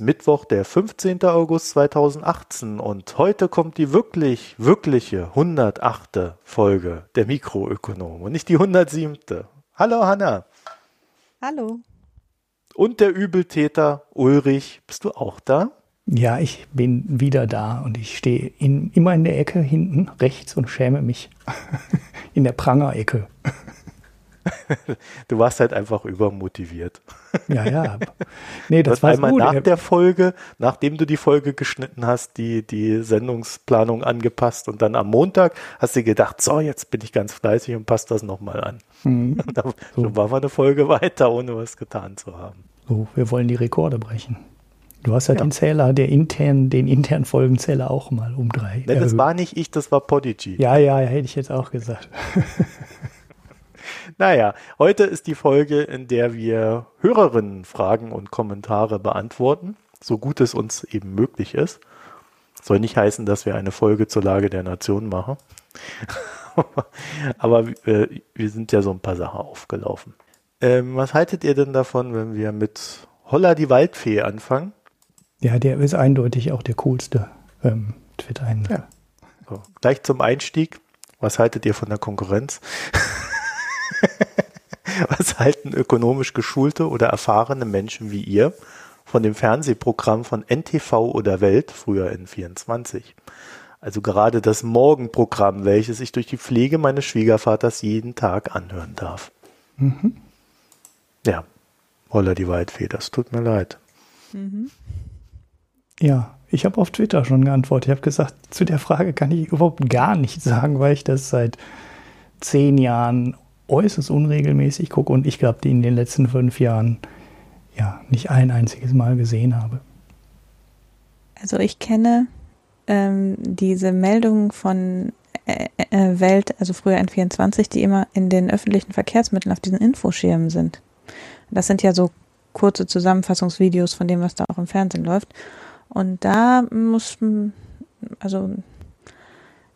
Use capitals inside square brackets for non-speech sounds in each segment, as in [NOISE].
Ist Mittwoch, der 15. August 2018 und heute kommt die wirklich, wirkliche 108. Folge der Mikroökonom und nicht die 107. Hallo Hanna. Hallo. Und der Übeltäter Ulrich, bist du auch da? Ja, ich bin wieder da und ich stehe in, immer in der Ecke hinten rechts und schäme mich [LAUGHS] in der Prangerecke. [LAUGHS] du warst halt einfach übermotiviert. Ja, ja. Nee, das war einmal gut. nach der Folge, nachdem du die Folge geschnitten hast, die, die Sendungsplanung angepasst und dann am Montag hast du gedacht, so, jetzt bin ich ganz fleißig und passt das nochmal an. Mhm. [LAUGHS] Da, so. so war wir eine Folge weiter, ohne was getan zu haben. So, wir wollen die Rekorde brechen. Du hast ja, ja, den Zähler, der intern, den internen Folgenzähler auch mal um drei. Nee, das war nicht ich, das war Podigy. Ja, ja, hätte ich jetzt auch gesagt. [LAUGHS] Naja, heute ist die Folge, in der wir Hörerinnen Fragen und Kommentare beantworten, so gut es uns eben möglich ist. Soll nicht heißen, dass wir eine Folge zur Lage der Nation machen. [LAUGHS] Aber wir, wir, sind ja so ein paar Sachen aufgelaufen. Ähm, was haltet ihr denn davon, wenn wir mit Holla die Waldfee anfangen? Ja, der ist eindeutig auch der coolste ähm, Twitter-Händler. Ja. So, gleich zum Einstieg. Was haltet ihr von der Konkurrenz? [LAUGHS] Was halten ökonomisch geschulte oder erfahrene Menschen wie ihr von dem Fernsehprogramm von NTV oder Welt, früher N24? Also gerade das Morgenprogramm, welches ich durch die Pflege meines Schwiegervaters jeden Tag anhören darf. Mhm. Ja, Holla die Waldfee, das tut mir leid. Mhm. Ja, ich habe auf Twitter schon geantwortet. Ich habe gesagt, zu der Frage kann ich überhaupt gar nichts sagen, weil ich das seit zehn Jahren äußerst unregelmäßig gucke und ich glaube, die in den letzten fünf Jahren ja nicht ein einziges Mal gesehen habe. Also ich kenne ähm, diese Meldungen von äh, äh, Welt, also früher N24, die immer in den öffentlichen Verkehrsmitteln auf diesen Infoschirmen sind. Das sind ja so kurze Zusammenfassungsvideos von dem, was da auch im Fernsehen läuft. Und da muss, also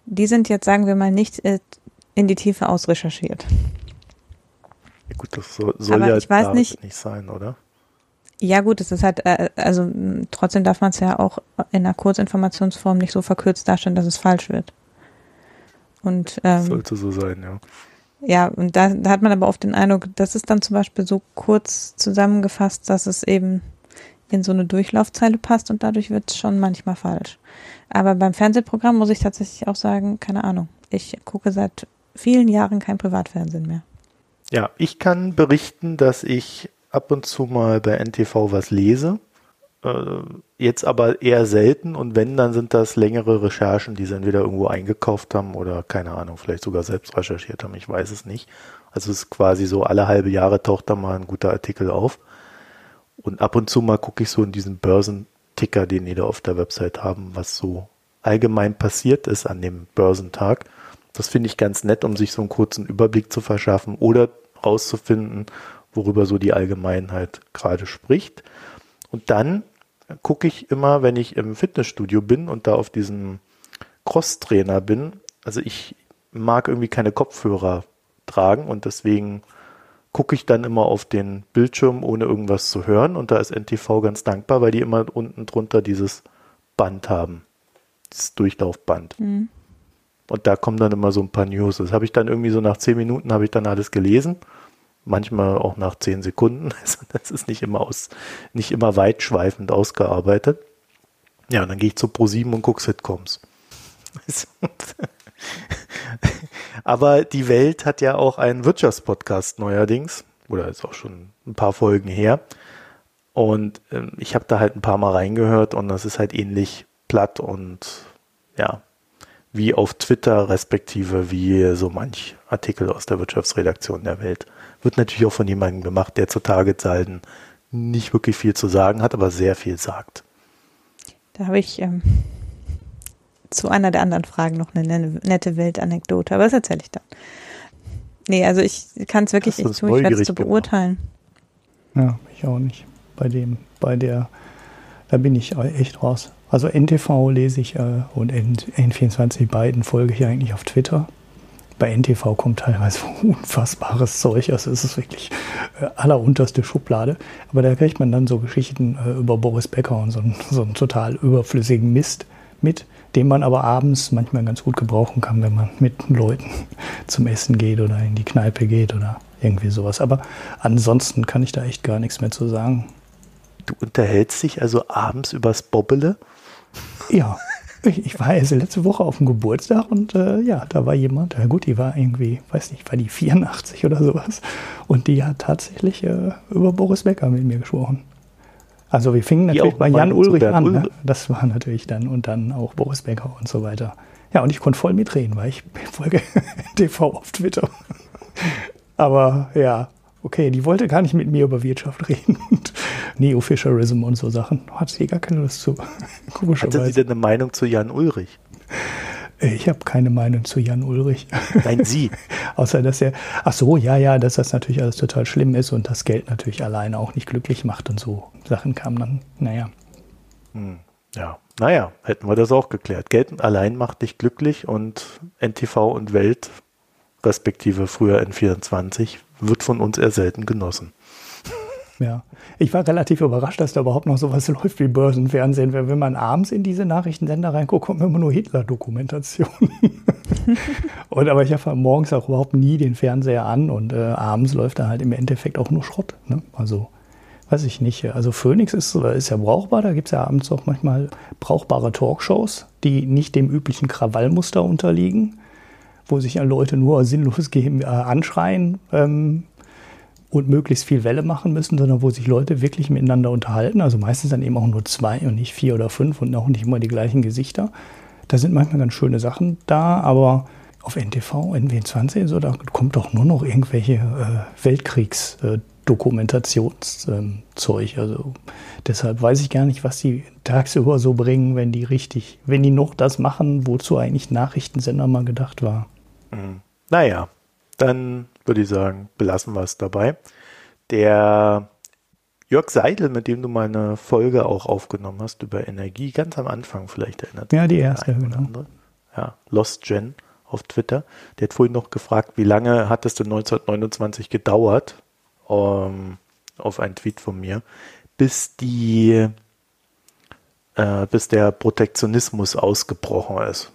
die sind jetzt, sagen wir mal, nicht äh, in die Tiefe ausrecherchiert. Gut, das soll, soll ja ich weiß nicht, nicht sein, oder? Ja gut, es ist halt, äh, also trotzdem darf man es ja auch in einer Kurzinformationsform nicht so verkürzt darstellen, dass es falsch wird. Und ähm, sollte so sein, ja. Ja, und da, da hat man aber oft den Eindruck, das ist dann zum Beispiel so kurz zusammengefasst, dass es eben in so eine Durchlaufzeile passt und dadurch wird es schon manchmal falsch. Aber beim Fernsehprogramm muss ich tatsächlich auch sagen, keine Ahnung. Ich gucke seit vielen Jahren kein Privatfernsehen mehr. Ja, ich kann berichten, dass ich ab und zu mal bei NTV was lese. Äh, jetzt aber eher selten und wenn, dann sind das längere Recherchen, die sie entweder irgendwo eingekauft haben oder keine Ahnung, vielleicht sogar selbst recherchiert haben, ich weiß es nicht. Also es ist quasi so, alle halbe Jahre taucht da mal ein guter Artikel auf. Und ab und zu mal gucke ich so in diesen Börsenticker, den die da auf der Website haben, was so allgemein passiert ist an dem Börsentag. Das finde ich ganz nett, um sich so einen kurzen Überblick zu verschaffen oder rauszufinden, worüber so die Allgemeinheit gerade spricht. Und dann gucke ich immer, wenn ich im Fitnessstudio bin und da auf diesem Crosstrainer bin, also ich mag irgendwie keine Kopfhörer tragen und deswegen gucke ich dann immer auf den Bildschirm, ohne irgendwas zu hören. Und da ist NTV ganz dankbar, weil die immer unten drunter dieses Band haben. Dieses Durchlaufband. Mhm. Und da kommen dann immer so ein paar News. Das habe ich dann irgendwie so nach zehn Minuten habe ich dann alles gelesen. Manchmal auch nach zehn Sekunden. [LAUGHS] Also das ist nicht immer aus, nicht immer weitschweifend ausgearbeitet. Ja, und dann gehe ich zu Pro7 und gucke Sitcoms. [LAUGHS] Aber die Welt hat ja auch einen Wirtschaftspodcast neuerdings. Oder ist auch schon ein paar Folgen her. Und ähm, ich habe da halt ein paar Mal reingehört und das ist halt ähnlich platt und ja, wie auf Twitter, respektive wie so manch Artikel aus der Wirtschaftsredaktion der Welt. Wird natürlich auch von jemandem gemacht, der zu Targetsalden nicht wirklich viel zu sagen hat, aber sehr viel sagt. Da habe ich ähm, zu einer der anderen Fragen noch eine nette Weltanekdote, aber das erzähle ich dann. Nee, also ich kann es wirklich nicht tun, ich werde es zu beurteilen. Ja, ich auch nicht. Bei dem, bei der, da bin ich echt raus. Also NTV lese ich äh, und N, N24 beiden folge ich eigentlich auf Twitter. bei NTV kommt teilweise [LAUGHS] unfassbares Zeug. Also es ist wirklich äh, allerunterste Schublade. Aber da kriegt man dann so Geschichten äh, über Boris Becker und so, so einen total überflüssigen Mist mit, den man aber abends manchmal ganz gut gebrauchen kann, wenn man mit Leuten [LAUGHS] zum Essen geht oder in die Kneipe geht oder irgendwie sowas. Aber ansonsten kann ich da echt gar nichts mehr zu sagen. Du unterhältst dich also abends übers Bobbele? Ja. Ich, ich war also letzte Woche auf dem Geburtstag und äh, ja, da war jemand, ja gut, die war irgendwie, weiß nicht, war die 84 oder sowas. Und die hat tatsächlich äh, über Boris Becker mit mir gesprochen. Also wir fingen natürlich bei Jan Ulrich an. Ne? Das war natürlich dann und dann auch Boris Becker und so weiter. Ja, und ich konnte voll mitreden, weil ich [LAUGHS] folge [LAUGHS] TV auf Twitter. Aber ja, okay, die wollte gar nicht mit mir über Wirtschaft [LAUGHS] reden und Neo-Fisherism und so Sachen. Hat sie gar keine Lust zu. [LAUGHS] Hatte sie denn eine Meinung zu Jan Ulrich? Ich habe keine Meinung zu Jan Ulrich. Nein, Sie. [LAUGHS] Außer, dass er, ach so, ja, ja, dass das natürlich alles total schlimm ist und das Geld natürlich alleine auch nicht glücklich macht und so Sachen kamen dann, naja. Hm, ja, naja, hätten wir das auch geklärt. Geld allein macht dich glücklich und NTV und Welt, respektive früher N24, wird von uns eher selten genossen. Ja, ich war relativ überrascht, dass da überhaupt noch sowas [LAUGHS] läuft wie Börsenfernsehen. Wenn man abends in diese Nachrichtensender reinguckt, kommen immer nur Hitler-Dokumentationen. [LAUGHS] und aber ich habe morgens auch überhaupt nie den Fernseher an und äh, abends läuft da halt im Endeffekt auch nur Schrott. Ne? Also weiß ich nicht. Also Phoenix ist, ist ja brauchbar, da gibt es ja abends auch manchmal brauchbare Talkshows, die nicht dem üblichen Krawallmuster unterliegen, wo sich ja Leute nur sinnlos geben, äh, anschreien. Ähm, und möglichst viel Welle machen müssen, sondern wo sich Leute wirklich miteinander unterhalten. Also meistens dann eben auch nur zwei und nicht vier oder fünf und auch nicht immer die gleichen Gesichter. Da sind manchmal ganz schöne Sachen da, aber auf NTV, NW20, so, da kommt doch nur noch irgendwelche äh, Weltkriegsdokumentationszeug. Äh, also deshalb weiß ich gar nicht, was die tagsüber so bringen, wenn die richtig, wenn die noch das machen, wozu eigentlich Nachrichtensender mal gedacht war. Mhm. Naja, dann würde ich sagen, belassen wir es dabei. Der Jörg Seidel, mit dem du mal eine Folge auch aufgenommen hast über Energie, ganz am Anfang vielleicht erinnert. Ja, die erste. Genau. Ja, Lost Gen auf Twitter. Der hat vorhin noch gefragt, wie lange hat es denn 1929 gedauert, um, ähm, auf einen Tweet von mir, bis die, äh, bis der Protektionismus ausgebrochen ist.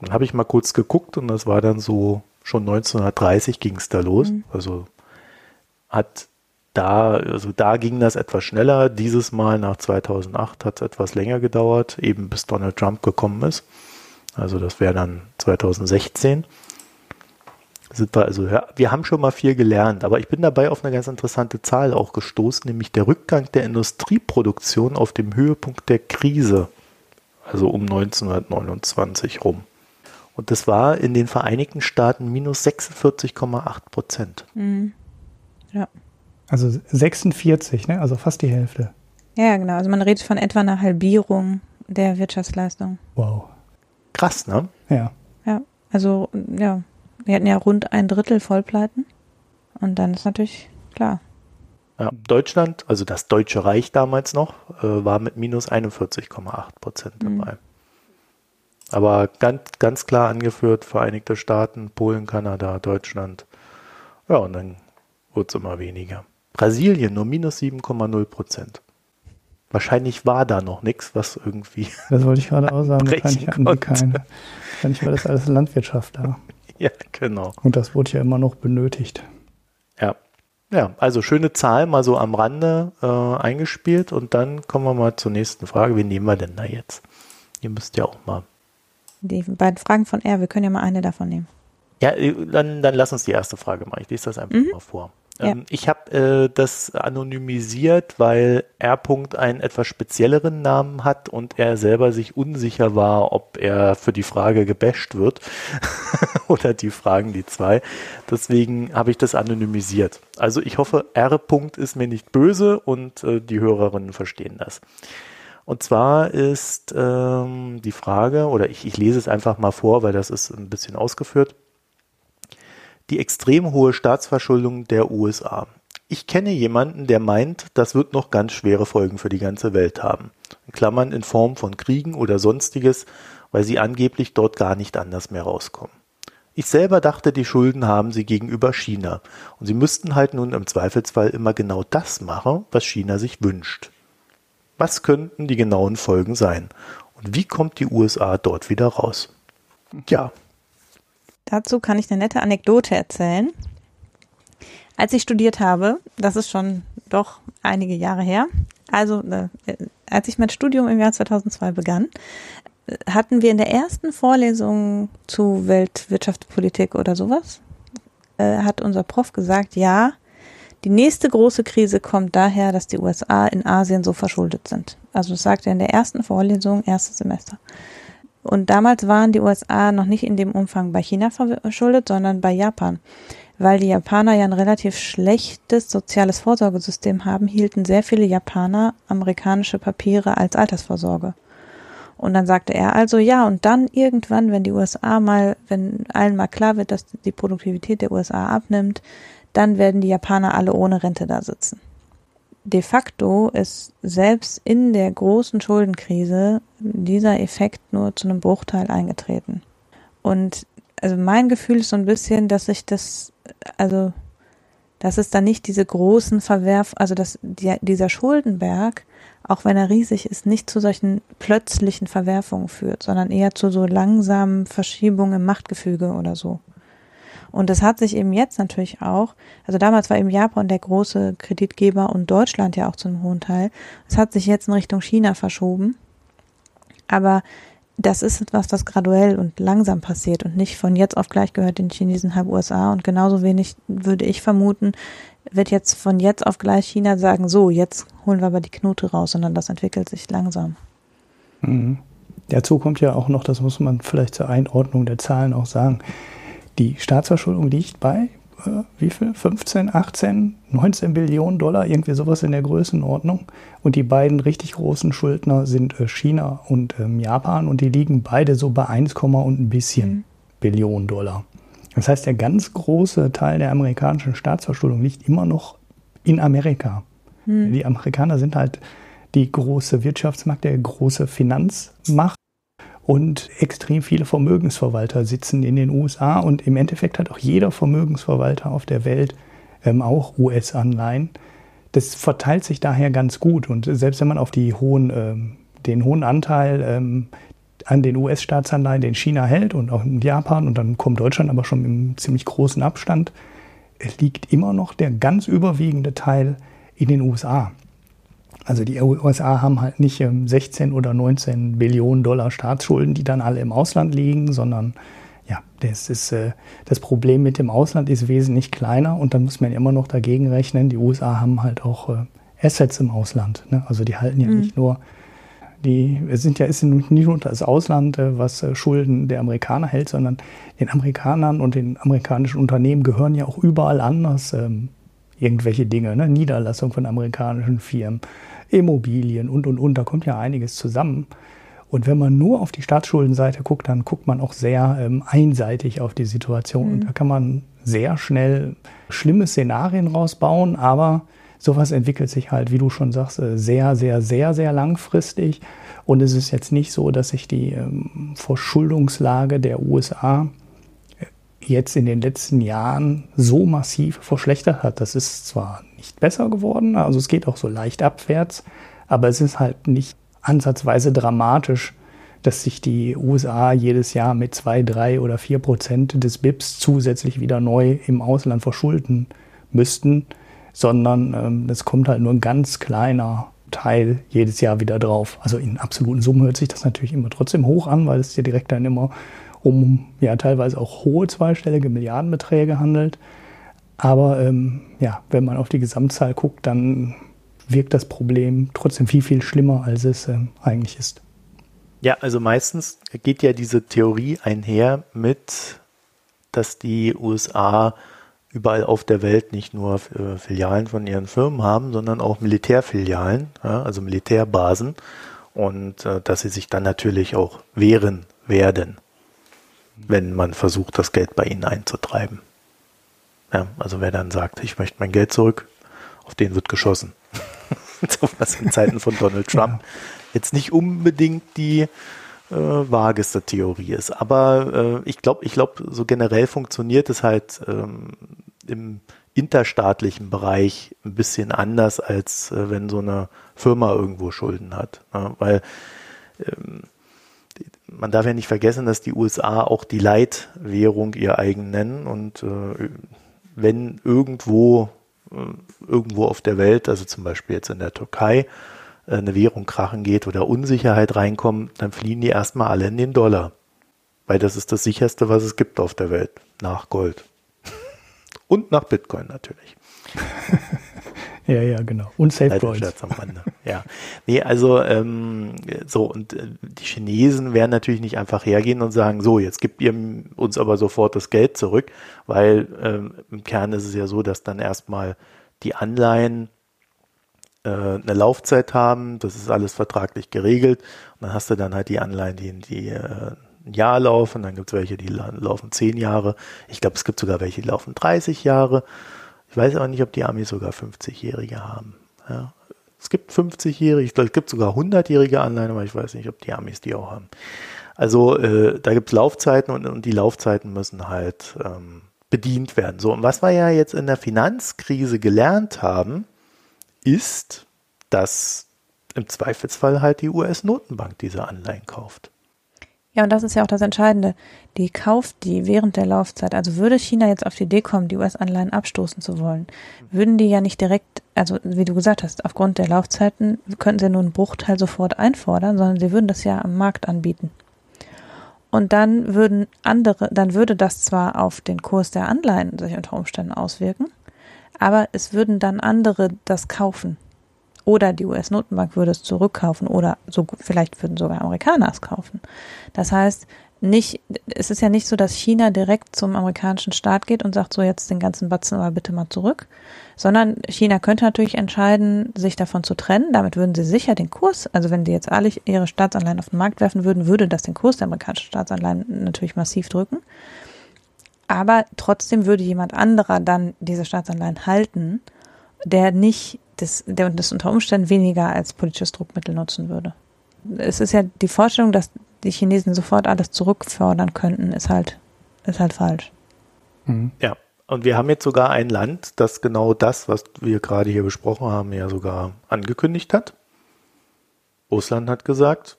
Dann habe ich mal kurz geguckt und das war dann so schon 1930 ging es da los. Mhm. Also hat da, also da ging das etwas schneller. Dieses Mal nach 2008 hat es etwas länger gedauert, eben bis Donald Trump gekommen ist. Also das wäre dann 2016. Sind wir also, ja, wir haben schon mal viel gelernt, aber ich bin dabei auf eine ganz interessante Zahl auch gestoßen, nämlich der Rückgang der Industrieproduktion auf dem Höhepunkt der Krise, also um 1929 rum. Und das war in den Vereinigten Staaten minus 46,8 Prozent. Mhm. Ja. Also 46, ne? also fast die Hälfte. Ja, genau. Also man redet von etwa einer Halbierung der Wirtschaftsleistung. Wow. Krass, ne? Ja. Ja, also ja, wir hatten ja rund ein Drittel Vollpleiten. Und dann ist natürlich klar. Ja, Deutschland, also das Deutsche Reich damals noch, äh, war mit minus 41,8 Prozent mhm. dabei. Mhm. Aber ganz, ganz klar angeführt, Vereinigte Staaten, Polen, Kanada, Deutschland. Ja, und dann wird es immer weniger. Brasilien nur minus 7,0 Prozent. Wahrscheinlich war da noch nichts, was irgendwie. [LAUGHS] Das wollte ich gerade auch sagen. Wahrscheinlich hatten die keine. Wahrscheinlich war das alles Landwirtschaft da. [LAUGHS] ja, genau. Und das wurde ja immer noch benötigt. Ja. Ja, also schöne Zahl mal so am Rande äh, eingespielt und dann kommen wir mal zur nächsten Frage. Wen nehmen wir denn da jetzt? Ihr müsst ja auch mal die beiden Fragen von R, wir können ja mal eine davon nehmen. Ja, äh, dann, dann lass uns die erste Frage machen. Ich lese das einfach mhm. mal vor. Ja. Ähm, ich habe äh, das anonymisiert, weil R. einen etwas spezielleren Namen hat und er selber sich unsicher war, ob er für die Frage gebasht wird [LAUGHS] oder die Fragen, die zwei. Deswegen habe ich das anonymisiert. Also ich hoffe, R. ist mir nicht böse und äh, die Hörerinnen verstehen das. Und zwar ist ähm, die Frage, oder ich, ich lese es einfach mal vor, weil das ist ein bisschen ausgeführt, die extrem hohe Staatsverschuldung der USA. Ich kenne jemanden, der meint, das wird noch ganz schwere Folgen für die ganze Welt haben. In Klammern in Form von Kriegen oder sonstiges, weil sie angeblich dort gar nicht anders mehr rauskommen. Ich selber dachte, die Schulden haben sie gegenüber China. Und sie müssten halt nun im Zweifelsfall immer genau das machen, was China sich wünscht. Was könnten die genauen Folgen sein? Und wie kommt die USA dort wieder raus? Ja. Dazu kann ich eine nette Anekdote erzählen. Als ich studiert habe, das ist schon doch einige Jahre her, also äh, als ich mein Studium im Jahr 2002 begann, hatten wir in der ersten Vorlesung zu Weltwirtschaftspolitik oder sowas, äh, hat unser Prof gesagt, ja, die nächste große Krise kommt daher, dass die USA in Asien so verschuldet sind. Also das sagt er in der ersten Vorlesung, erstes Semester. Und damals waren die USA noch nicht in dem Umfang bei China verschuldet, sondern bei Japan. Weil die Japaner ja ein relativ schlechtes soziales Vorsorgesystem haben, hielten sehr viele Japaner amerikanische Papiere als Altersvorsorge. Und dann sagte er also, ja, und dann irgendwann, wenn die USA mal, wenn allen mal klar wird, dass die Produktivität der USA abnimmt, dann werden die Japaner alle ohne Rente da sitzen. De facto ist selbst in der großen Schuldenkrise dieser Effekt nur zu einem Bruchteil eingetreten. Und also mein Gefühl ist so ein bisschen, dass sich das, also, dass es da nicht diese großen Verwerf, also dass die, dieser Schuldenberg auch wenn er riesig ist, nicht zu solchen plötzlichen Verwerfungen führt, sondern eher zu so langsamen Verschiebungen im Machtgefüge oder so. Und das hat sich eben jetzt natürlich auch, also damals war eben Japan der große Kreditgeber und Deutschland ja auch zu einem hohen Teil. Es hat sich jetzt in Richtung China verschoben. Aber das ist etwas, was graduell und langsam passiert und nicht von jetzt auf gleich gehört den Chinesen halb USA. Und genauso wenig würde ich vermuten, wird jetzt von jetzt auf gleich China sagen, so, jetzt holen wir aber die Knote raus, sondern das entwickelt sich langsam. Mhm. Dazu kommt ja auch noch, das muss man vielleicht zur Einordnung der Zahlen auch sagen, die Staatsverschuldung liegt bei äh, wie viel? 15, 18, 19 Billionen Dollar, irgendwie sowas in der Größenordnung. Und die beiden richtig großen Schuldner sind äh, China und ähm, Japan und die liegen beide so bei 1, und ein bisschen mhm. Billionen Dollar. Das heißt, der ganz große Teil der amerikanischen Staatsverschuldung liegt immer noch in Amerika. Hm. Die Amerikaner sind halt die große Wirtschaftsmacht, der große Finanzmacht und extrem viele Vermögensverwalter sitzen in den USA und im Endeffekt hat auch jeder Vermögensverwalter auf der Welt ähm, auch US-Anleihen. Das verteilt sich daher ganz gut und selbst wenn man auf die hohen, ähm, den hohen Anteil ähm, an den US-Staatsanleihen, den China hält und auch in Japan und dann kommt Deutschland aber schon im ziemlich großen Abstand, liegt immer noch der ganz überwiegende Teil in den USA. Also die USA haben halt nicht 16 ähm, oder 19 Billionen Dollar Staatsschulden, die dann alle im Ausland liegen, sondern ja, das, ist, äh, das Problem mit dem Ausland ist wesentlich kleiner und dann muss man immer noch dagegen rechnen, die USA haben halt auch äh, Assets im Ausland. Ne? Also die halten ja mhm. nicht nur die sind ja ist nicht nur das Ausland, äh, was Schulden der Amerikaner hält, sondern den Amerikanern und den amerikanischen Unternehmen gehören ja auch überall anders ähm, irgendwelche Dinge, ne? Niederlassung von amerikanischen Firmen, Immobilien und und und. Da kommt ja einiges zusammen. Und wenn man nur auf die Staatsschuldenseite guckt, dann guckt man auch sehr ähm, einseitig auf die Situation. Mhm. Und da kann man sehr schnell schlimme Szenarien rausbauen, aber sowas entwickelt sich halt, wie du schon sagst, äh, sehr, sehr, sehr, sehr langfristig. Und es ist jetzt nicht so, dass sich die ähm, Verschuldungslage der USA jetzt in den letzten Jahren so massiv verschlechtert hat. Das ist zwar nicht besser geworden, also es geht auch so leicht abwärts, aber es ist halt nicht ansatzweise dramatisch, dass sich die USA jedes Jahr mit zwei, drei oder vier Prozent des BIPs zusätzlich wieder neu im Ausland verschulden müssten sondern ähm, es kommt halt nur ein ganz kleiner Teil jedes Jahr wieder drauf. Also in absoluten Summen hört sich das natürlich immer trotzdem hoch an, weil es ja direkt dann immer um ja teilweise auch hohe zweistellige Milliardenbeträge handelt. Aber ähm, ja, wenn man auf die Gesamtzahl guckt, dann wirkt das Problem trotzdem viel, viel schlimmer, als es ähm, eigentlich ist. Ja, also meistens geht ja diese Theorie einher mit, dass die USA überall auf der Welt nicht nur äh, Filialen von ihren Firmen haben, sondern auch Militärfilialen, ja, also Militärbasen und äh, dass sie sich dann natürlich auch wehren werden, wenn man versucht, das Geld bei ihnen einzutreiben. Ja, also wer dann sagt, ich möchte mein Geld zurück, auf den wird geschossen. [LAUGHS] so was in Zeiten von Donald Trump. Jetzt nicht unbedingt die äh, vageste Theorie ist. Aber äh, ich glaube, ich glaube, so generell funktioniert es halt ähm, im interstaatlichen Bereich ein bisschen anders, als äh, wenn so eine Firma irgendwo Schulden hat. Ja, weil ähm, man darf ja nicht vergessen, dass die USA auch die Leitwährung ihr eigen nennen und äh, wenn irgendwo äh, irgendwo auf der Welt, also zum Beispiel jetzt in der Türkei, äh, eine Währung krachen geht oder Unsicherheit reinkommt, dann fliehen die erstmal alle in den Dollar. Weil das ist das sicherste, was es gibt auf der Welt, nach Gold. [LAUGHS] Und nach Bitcoin natürlich. [LAUGHS] ja, ja, genau. Und Safecoins. [LAUGHS] Ja. Nee, also ähm, so, und äh, die Chinesen werden natürlich nicht einfach hergehen und sagen, so, jetzt gibt ihr uns aber sofort das Geld zurück, weil ähm, im Kern ist es ja so, dass dann erstmal die Anleihen äh, eine Laufzeit haben, das ist alles vertraglich geregelt und dann hast du dann halt die Anleihen, die, die äh, ein Jahr laufen, dann gibt es welche, die laufen zehn Jahre. Ich glaube, es gibt sogar welche, die laufen 30 Jahre. Ich weiß aber nicht, ob die Amis sogar 50-Jährige haben. Ja. Es gibt 50-Jährige, ich glaube, es gibt sogar 100-jährige Anleihen, aber ich weiß nicht, ob die Amis die auch haben. Also äh, da gibt es Laufzeiten und, und, die Laufzeiten müssen halt ähm, bedient werden. So, und was wir ja jetzt in der Finanzkrise gelernt haben, ist, dass im Zweifelsfall halt die US-Notenbank diese Anleihen kauft. Ja, und das ist ja auch das Entscheidende. Die kauft die während der Laufzeit. Also würde China jetzt auf die Idee kommen, die US-Anleihen abstoßen zu wollen, würden die ja nicht direkt, also wie du gesagt hast, aufgrund der Laufzeiten könnten sie nur einen Bruchteil sofort einfordern, sondern sie würden das ja am Markt anbieten. Und dann würden andere, dann würde das zwar auf den Kurs der Anleihen sich unter Umständen auswirken, aber es würden dann andere das kaufen. Oder die US-Notenbank würde es zurückkaufen oder so, vielleicht würden sogar Amerikaner es kaufen. Das heißt, nicht, es ist ja nicht so, dass China direkt zum amerikanischen Staat geht und sagt, so jetzt den ganzen Batzen aber bitte mal zurück, sondern China könnte natürlich entscheiden, sich davon zu trennen. Damit würden sie sicher den Kurs, also wenn die jetzt alle ihre Staatsanleihen auf den Markt werfen würden, würde das den Kurs der amerikanischen Staatsanleihen natürlich massiv drücken. Aber trotzdem würde jemand anderer dann diese Staatsanleihen halten, der nicht das, der das unter Umständen weniger als politisches Druckmittel nutzen würde. Es ist ja die Vorstellung, dass die Chinesen sofort alles zurückfordern könnten, ist halt, ist halt falsch. Mhm. Ja. Und wir haben jetzt sogar ein Land, das genau das, was wir gerade hier besprochen haben, ja sogar angekündigt hat. Russland hat gesagt,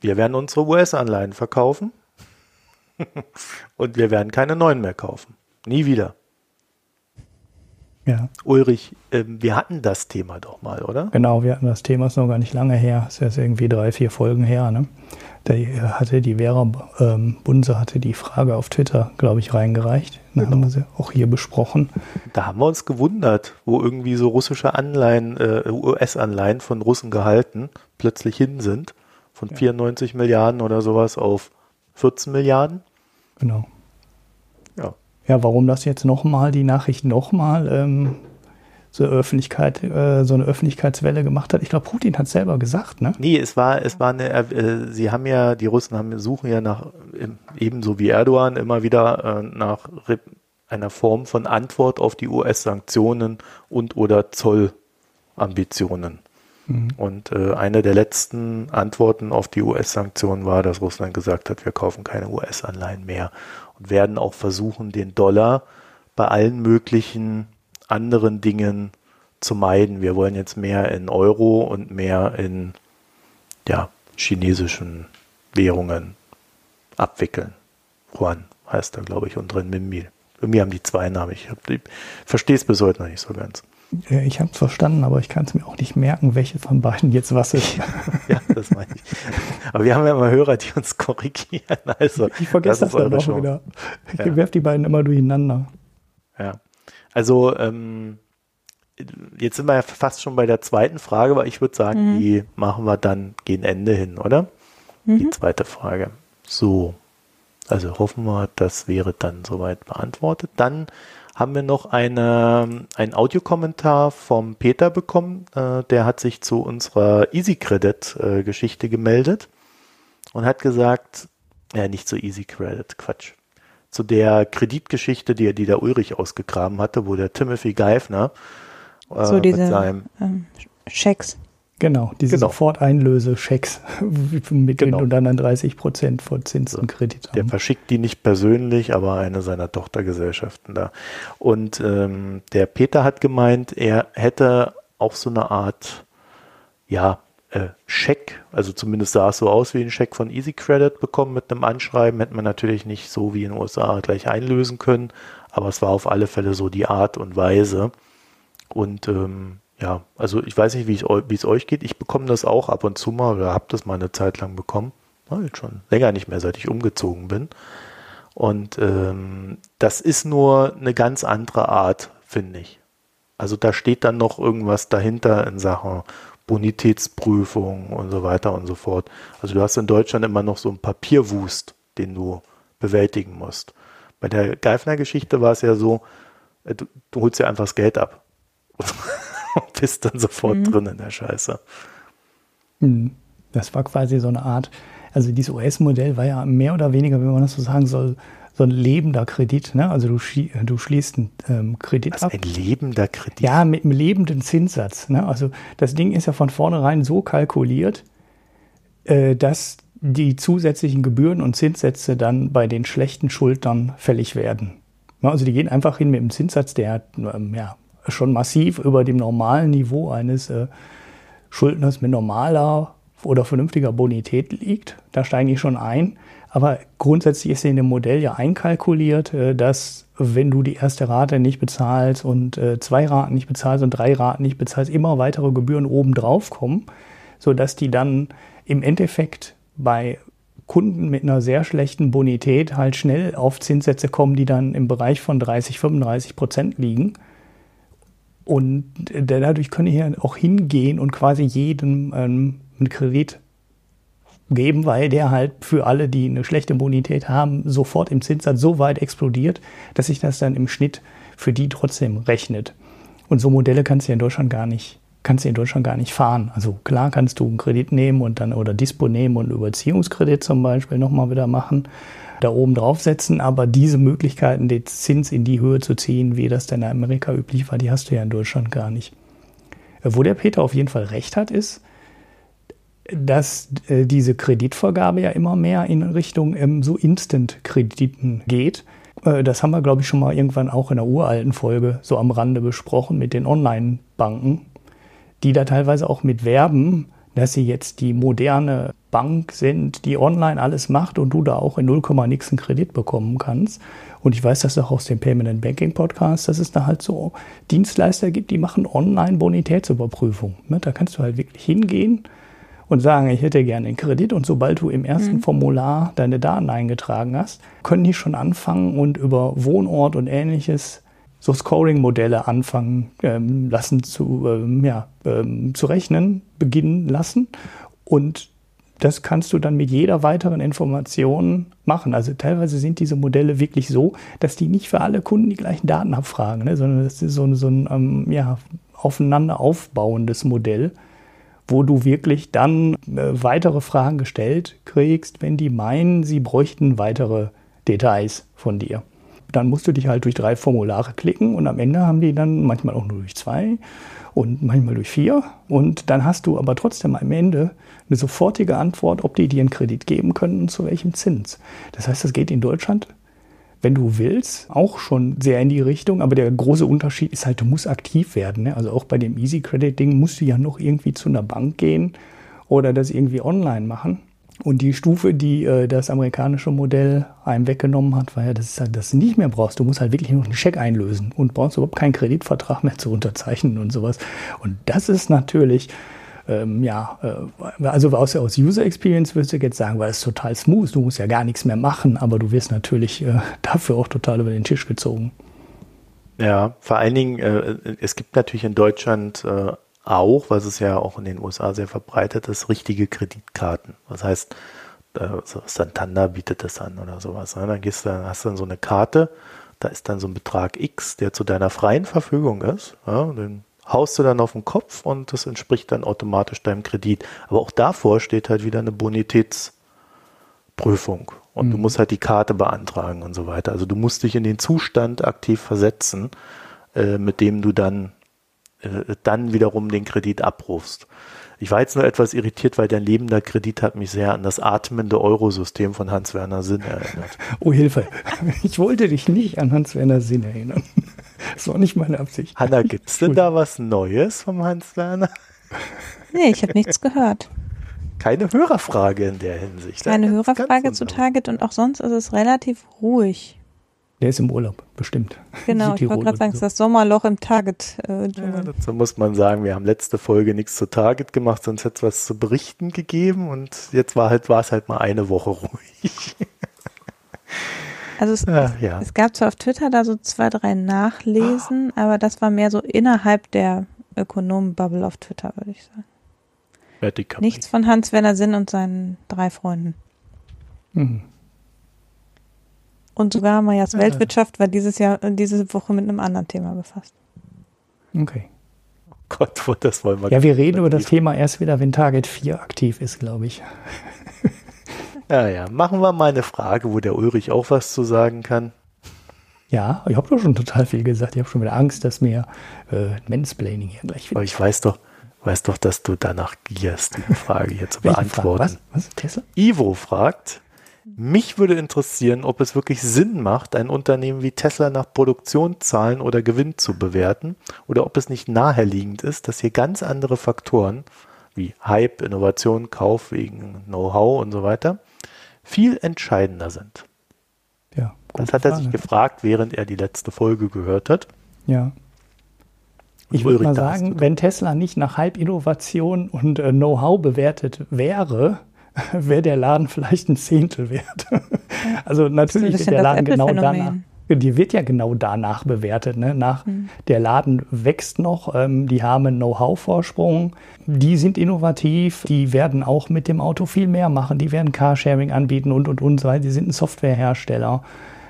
wir werden unsere US-Anleihen verkaufen [LAUGHS] und wir werden keine neuen mehr kaufen. Nie wieder. Ja. Ulrich, äh, wir hatten das Thema doch mal, oder? Genau, wir hatten das Thema, ist noch gar nicht lange her, ist jetzt irgendwie drei, vier Folgen her. Ne? Da hatte die Vera ähm, Bunse hatte die Frage auf Twitter, glaube ich, reingereicht. Da genau. haben wir sie auch hier besprochen. Da haben wir uns gewundert, wo irgendwie so russische Anleihen, äh, US-Anleihen von Russen gehalten, plötzlich hin sind. Von ja. 94 Milliarden oder sowas auf 14 Milliarden. Genau. Ja. Warum das jetzt nochmal, die Nachricht nochmal ähm, so Öffentlichkeit, äh, so eine Öffentlichkeitswelle gemacht hat. Ich glaube, Putin hat selber gesagt, ne? Nee, es war, es war eine, äh, sie haben ja, die Russen haben, suchen ja nach, ebenso wie Erdogan, immer wieder äh, nach einer Form von Antwort auf die US-Sanktionen und oder Zollambitionen. Mhm. Und äh, eine der letzten Antworten auf die US-Sanktionen war, dass Russland gesagt hat, wir kaufen keine US-Anleihen mehr und werden auch versuchen, den Dollar bei allen möglichen anderen Dingen zu meiden. Wir wollen jetzt mehr in Euro und mehr in ja, chinesischen Währungen abwickeln. Juan heißt er, glaube ich, und Renminbi. Irgendwie haben die zwei Namen. Ich, ich verstehe es bis heute noch nicht so ganz. Ich habe es verstanden, aber ich kann es mir auch nicht merken, welche von beiden jetzt was ist. [LAUGHS] ja, das meine ich. Aber wir haben ja immer Hörer, die uns korrigieren. [LAUGHS] Also, ich vergesse das, das dann auch wieder. Ich ja. werfe die beiden immer durcheinander. Ja. Also, ähm, jetzt sind wir ja fast schon bei der zweiten Frage, aber ich würde sagen, mhm. die machen wir dann gegen Ende hin, oder? Mhm. Die zweite Frage. So. Also hoffen wir, das wäre dann soweit beantwortet. Dann haben wir noch eine, einen Audiokommentar vom Peter bekommen. Äh, der hat sich zu unserer Easy Credit äh, Geschichte gemeldet und hat gesagt, ja, nicht zu Easy Credit, Quatsch. Zu der Kreditgeschichte, die, die der Ulrich ausgegraben hatte, wo der Timothy Geithner äh, so diese, mit seinem ähm, Schecks. Genau, diese Genau. Soforteinlöse-Schecks, [LAUGHS] mit Genau. denen du dann an 30 Prozent vor Zinsen Kredit Der verschickt die nicht persönlich, aber eine seiner Tochtergesellschaften da. Und ähm, der Peter hat gemeint, er hätte auch so eine Art, ja, äh, Scheck, also zumindest sah es so aus wie ein Scheck von Easy Credit bekommen mit einem Anschreiben. Hätte man natürlich nicht so wie in den USA gleich einlösen können, aber es war auf alle Fälle so die Art und Weise. Und ähm, ja, also ich weiß nicht, wie ich wie es euch geht. Ich bekomme das auch ab und zu mal oder habe das mal eine Zeit lang bekommen. Jetzt schon länger nicht mehr, seit ich umgezogen bin. Und ähm, das ist nur eine ganz andere Art, finde ich. Also da steht dann noch irgendwas dahinter in Sachen Bonitätsprüfung und so weiter und so fort. Also du hast in Deutschland immer noch so einen Papierwust, den du bewältigen musst. Bei der Geifner-Geschichte war es ja so, äh, du, du holst ja einfach das Geld ab [LAUGHS] und [LAUGHS] bist dann sofort drin in der Scheiße. Mhm. Das war quasi so eine Art, also dieses US-Modell war ja mehr oder weniger, wenn man das so sagen soll, so ein lebender Kredit. Ne? Also du, du schließt einen ähm, Kredit Was ab. ein lebender Kredit. Ja, mit einem lebenden Zinssatz. Ne? Also das Ding ist ja von vornherein so kalkuliert, äh, dass die zusätzlichen Gebühren und Zinssätze dann bei den schlechten Schuldnern fällig werden. Ne? Also die gehen einfach hin mit einem Zinssatz, der ähm, ja, schon massiv über dem normalen Niveau eines äh, Schuldners mit normaler oder vernünftiger Bonität liegt. Da steigen die schon ein. Aber grundsätzlich ist in dem Modell ja einkalkuliert, äh, dass wenn du die erste Rate nicht bezahlst und äh, zwei Raten nicht bezahlst und drei Raten nicht bezahlst, immer weitere Gebühren obendrauf kommen, sodass die dann im Endeffekt bei Kunden mit einer sehr schlechten Bonität halt schnell auf Zinssätze kommen, die dann im Bereich von 30, 35 Prozent liegen. Und dadurch können ja auch hingehen und quasi jedem ähm, einen Kredit geben, weil der halt für alle, die eine schlechte Bonität haben, sofort im Zinssatz so weit explodiert, dass sich das dann im Schnitt für die trotzdem rechnet. Und so Modelle kannst du in Deutschland gar nicht, kannst du in Deutschland gar nicht fahren. Also klar kannst du einen Kredit nehmen und dann oder Dispo nehmen und Überziehungskredit zum Beispiel nochmal wieder machen, da oben draufsetzen, aber diese Möglichkeiten, den Zins in die Höhe zu ziehen, wie das denn in Amerika üblich war, die hast du ja in Deutschland gar nicht. Wo der Peter auf jeden Fall recht hat, ist, dass äh, diese Kreditvergabe ja immer mehr in Richtung ähm, so Instant-Krediten geht. Äh, das haben wir, glaube ich, schon mal irgendwann auch in einer uralten Folge so am Rande besprochen mit den Online-Banken, die da teilweise auch mit werben, dass sie jetzt die moderne Bank sind, die online alles macht und du da auch in 0, nix einen Kredit bekommen kannst. Und ich weiß das auch aus dem Payment and Banking Podcast, dass es da halt so Dienstleister gibt, die machen online Bonitätsüberprüfung. Ne? Da kannst du halt wirklich hingehen und sagen, ich hätte gerne einen Kredit und sobald du im ersten Formular deine Daten eingetragen hast, können die schon anfangen und über Wohnort und ähnliches so Scoring-Modelle anfangen ähm, lassen zu, ähm, ja, ähm, zu rechnen, beginnen lassen und das kannst du dann mit jeder weiteren Information machen. Also teilweise sind diese Modelle wirklich so, dass die nicht für alle Kunden die gleichen Daten abfragen, ne, sondern das ist so, ein- so ein ähm, ja, aufeinander aufbauendes Modell, wo du wirklich dann äh, weitere Fragen gestellt kriegst, wenn die meinen, sie bräuchten weitere Details von dir. Dann musst du dich halt durch drei Formulare klicken und am Ende haben die dann manchmal auch nur durch zwei und manchmal durch vier. Und dann hast du aber trotzdem am Ende eine sofortige Antwort, ob die dir einen Kredit geben können und zu welchem Zins. Das heißt, das geht in Deutschland wenn du willst, auch schon sehr in die Richtung. Aber der große Unterschied ist halt, du musst aktiv werden. Ne? Also auch bei dem Easy Credit Ding musst du ja noch irgendwie zu einer Bank gehen oder das irgendwie online machen. Und die Stufe, die äh, das amerikanische Modell einem weggenommen hat, war ja, dass, halt, du nicht mehr brauchst. Du musst halt wirklich nur einen Scheck einlösen und brauchst überhaupt keinen Kreditvertrag mehr zu unterzeichnen und sowas. Und das ist natürlich, ähm, ja, äh, also aus, aus User Experience würdest du jetzt sagen, weil es total smooth, du musst ja gar nichts mehr machen, aber du wirst natürlich äh, [LAUGHS] dafür auch total über den Tisch gezogen. Ja, vor allen Dingen, äh, es gibt natürlich in Deutschland äh, auch, was es ja auch in den USA sehr verbreitet ist, richtige Kreditkarten. Das heißt, äh, Santander bietet das an oder sowas. Ne? Dann gehst du, hast du dann so eine Karte, da ist dann so ein Betrag X, der zu deiner freien Verfügung ist. Ja? Den haust du dann auf den Kopf und das entspricht dann automatisch deinem Kredit. Aber auch davor steht halt wieder eine Bonitätsprüfung. Und du musst halt die Karte beantragen und so weiter. Also du musst dich in den Zustand aktiv versetzen, äh, mit dem du dann äh, dann wiederum den Kredit abrufst. Ich war jetzt nur etwas irritiert, weil dein lebender Kredit hat mich sehr an das atmende Eurosystem von Hans-Werner Sinn erinnert. [LAUGHS] Oh Hilfe, ich wollte dich nicht an Hans-Werner Sinn erinnern. Das war nicht meine Absicht. Hanna, gibt's denn da was Neues vom Hans-Werner? Nee, ich habe nichts gehört. Keine Hörerfrage in der Hinsicht. Keine Hörerfrage zu. Target und auch sonst ist es relativ ruhig. Der ist im Urlaub, bestimmt. [LAUGHS] Genau, ich wollte gerade sagen, es so. ist das Sommerloch im Target. Äh, Ja, dazu muss man sagen, wir haben letzte Folge nichts zu Target gemacht, sonst hätte es was zu berichten gegeben und jetzt war halt, war es halt mal eine Woche [LAUGHS] ruhig. also es, Ja, ja. es gab zwar auf Twitter da so zwei, drei Nachlesen, aber das war mehr so innerhalb der Ökonomen-Bubble auf Twitter, würde ich sagen. Nichts von Hans-Werner Sinn und seinen drei Freunden. Mhm. Und sogar Majas Ja. Weltwirtschaft war dieses Jahr, äh, diese Woche mit einem anderen Thema befasst. Okay. Gott, wo das wollen wir. Ja, wir reden über das Thema erst wieder, wenn Target 4 aktiv ist, glaube ich. [LAUGHS] Ja, ja. Machen wir mal eine Frage, wo der Ulrich auch was zu sagen kann. Ja, ich habe doch schon total viel gesagt. Ich habe schon wieder Angst, dass mir äh, Mansplaining hier gleich Aber wieder. ich weiß doch, weiß doch, dass du danach gierst, die Frage hier zu [LAUGHS] Welche Frage? beantworten. Was? Was? Tesla? Ivo fragt, mich würde interessieren, ob es wirklich Sinn macht, ein Unternehmen wie Tesla nach Produktionszahlen oder Gewinn zu bewerten oder ob es nicht naheliegend ist, dass hier ganz andere Faktoren wie Hype, Innovation, Kauf wegen Know-how und so weiter viel entscheidender sind. Ja. Das hat er sich Frage. gefragt, während er die letzte Folge gehört hat. Ja. Ich würde mal sagen, wenn Tesla nicht nach Halbinnovation und äh, Know-how bewertet wäre, [LAUGHS] wäre der Laden vielleicht ein Zehntel wert. also natürlich wird bisschen der Laden genau danach. Die wird ja genau danach bewertet. Ne? Nach, Hm. Der Laden wächst noch, ähm, die haben einen Know-how-Vorsprung, die sind innovativ, die werden auch mit dem Auto viel mehr machen, die werden Carsharing anbieten und und und, weil die sind ein Softwarehersteller.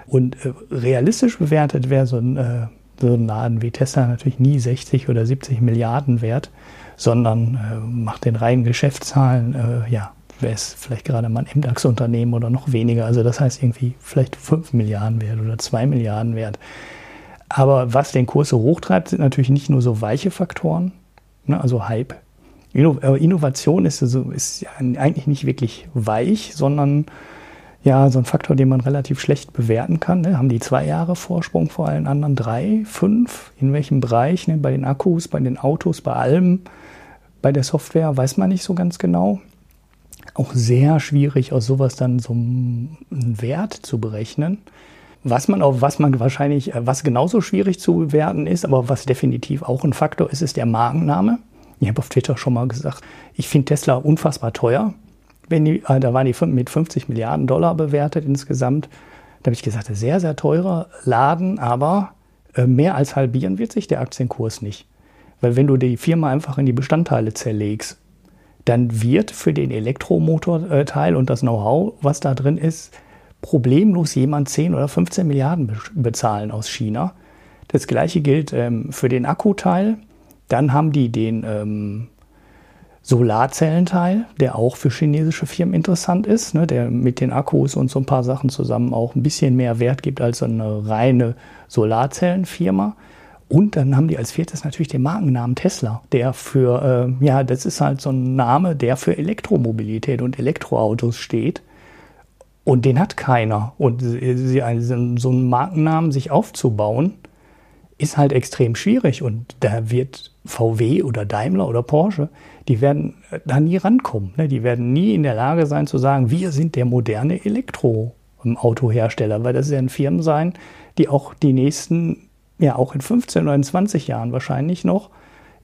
Und äh, realistisch bewertet wäre so ein, äh, so ein Laden wie Tesla natürlich nie 60 oder 70 Milliarden wert, sondern äh, macht den reinen Geschäftszahlen, äh, ja, wäre es vielleicht gerade mal ein MDAX-Unternehmen oder noch weniger. Also das heißt irgendwie vielleicht 5 Milliarden wert oder 2 Milliarden wert. Aber was den Kurs so hochtreibt, sind natürlich nicht nur so weiche Faktoren, ne, also Hype. Äh, Innovation ist, so, ist ja eigentlich nicht wirklich weich, sondern ja, so ein Faktor, den man relativ schlecht bewerten kann. Ne? Haben die zwei Jahre Vorsprung vor allen anderen? Drei, fünf? In welchem Bereich? Ne? Bei den Akkus, bei den Autos, bei allem. Bei der Software weiß man nicht so ganz genau. Auch sehr schwierig, aus sowas dann so einen Wert zu berechnen. Was man auch, was man wahrscheinlich, äh, was genauso schwierig zu bewerten ist, aber was definitiv auch ein Faktor ist, ist der Markenname. Ich habe auf Twitter schon mal gesagt, ich finde Tesla unfassbar teuer. Wenn die, äh, da waren die mit 50 Milliarden Dollar bewertet insgesamt. Da habe ich gesagt, sehr, sehr teurer Laden, aber äh, mehr als halbieren wird sich der Aktienkurs nicht. Weil wenn du die Firma einfach in die Bestandteile zerlegst, dann wird für den Elektromotorteil und das Know-how, was da drin ist, problemlos jemand 10 oder 15 Milliarden be- bezahlen aus China. Das gleiche gilt ähm, für den Akkuteil. Dann haben die den ähm, Solarzellenteil, der auch für chinesische Firmen interessant ist, ne, der mit den Akkus und so ein paar Sachen zusammen auch ein bisschen mehr Wert gibt als eine reine Solarzellenfirma. Und dann haben die als viertes natürlich den Markennamen Tesla, der für, äh, ja, das ist halt so ein Name, der für Elektromobilität und Elektroautos steht. Und den hat keiner. Und sie- einen- so einen Markennamen sich aufzubauen, ist halt extrem schwierig. Und da wird VW oder Daimler oder Porsche, die werden äh, da nie rankommen. Ne? Die werden nie in der Lage sein zu sagen, wir sind der moderne Elektroautohersteller, weil das werden Firmen sein, die auch die nächsten, ja auch in 15 oder in 20 Jahren wahrscheinlich noch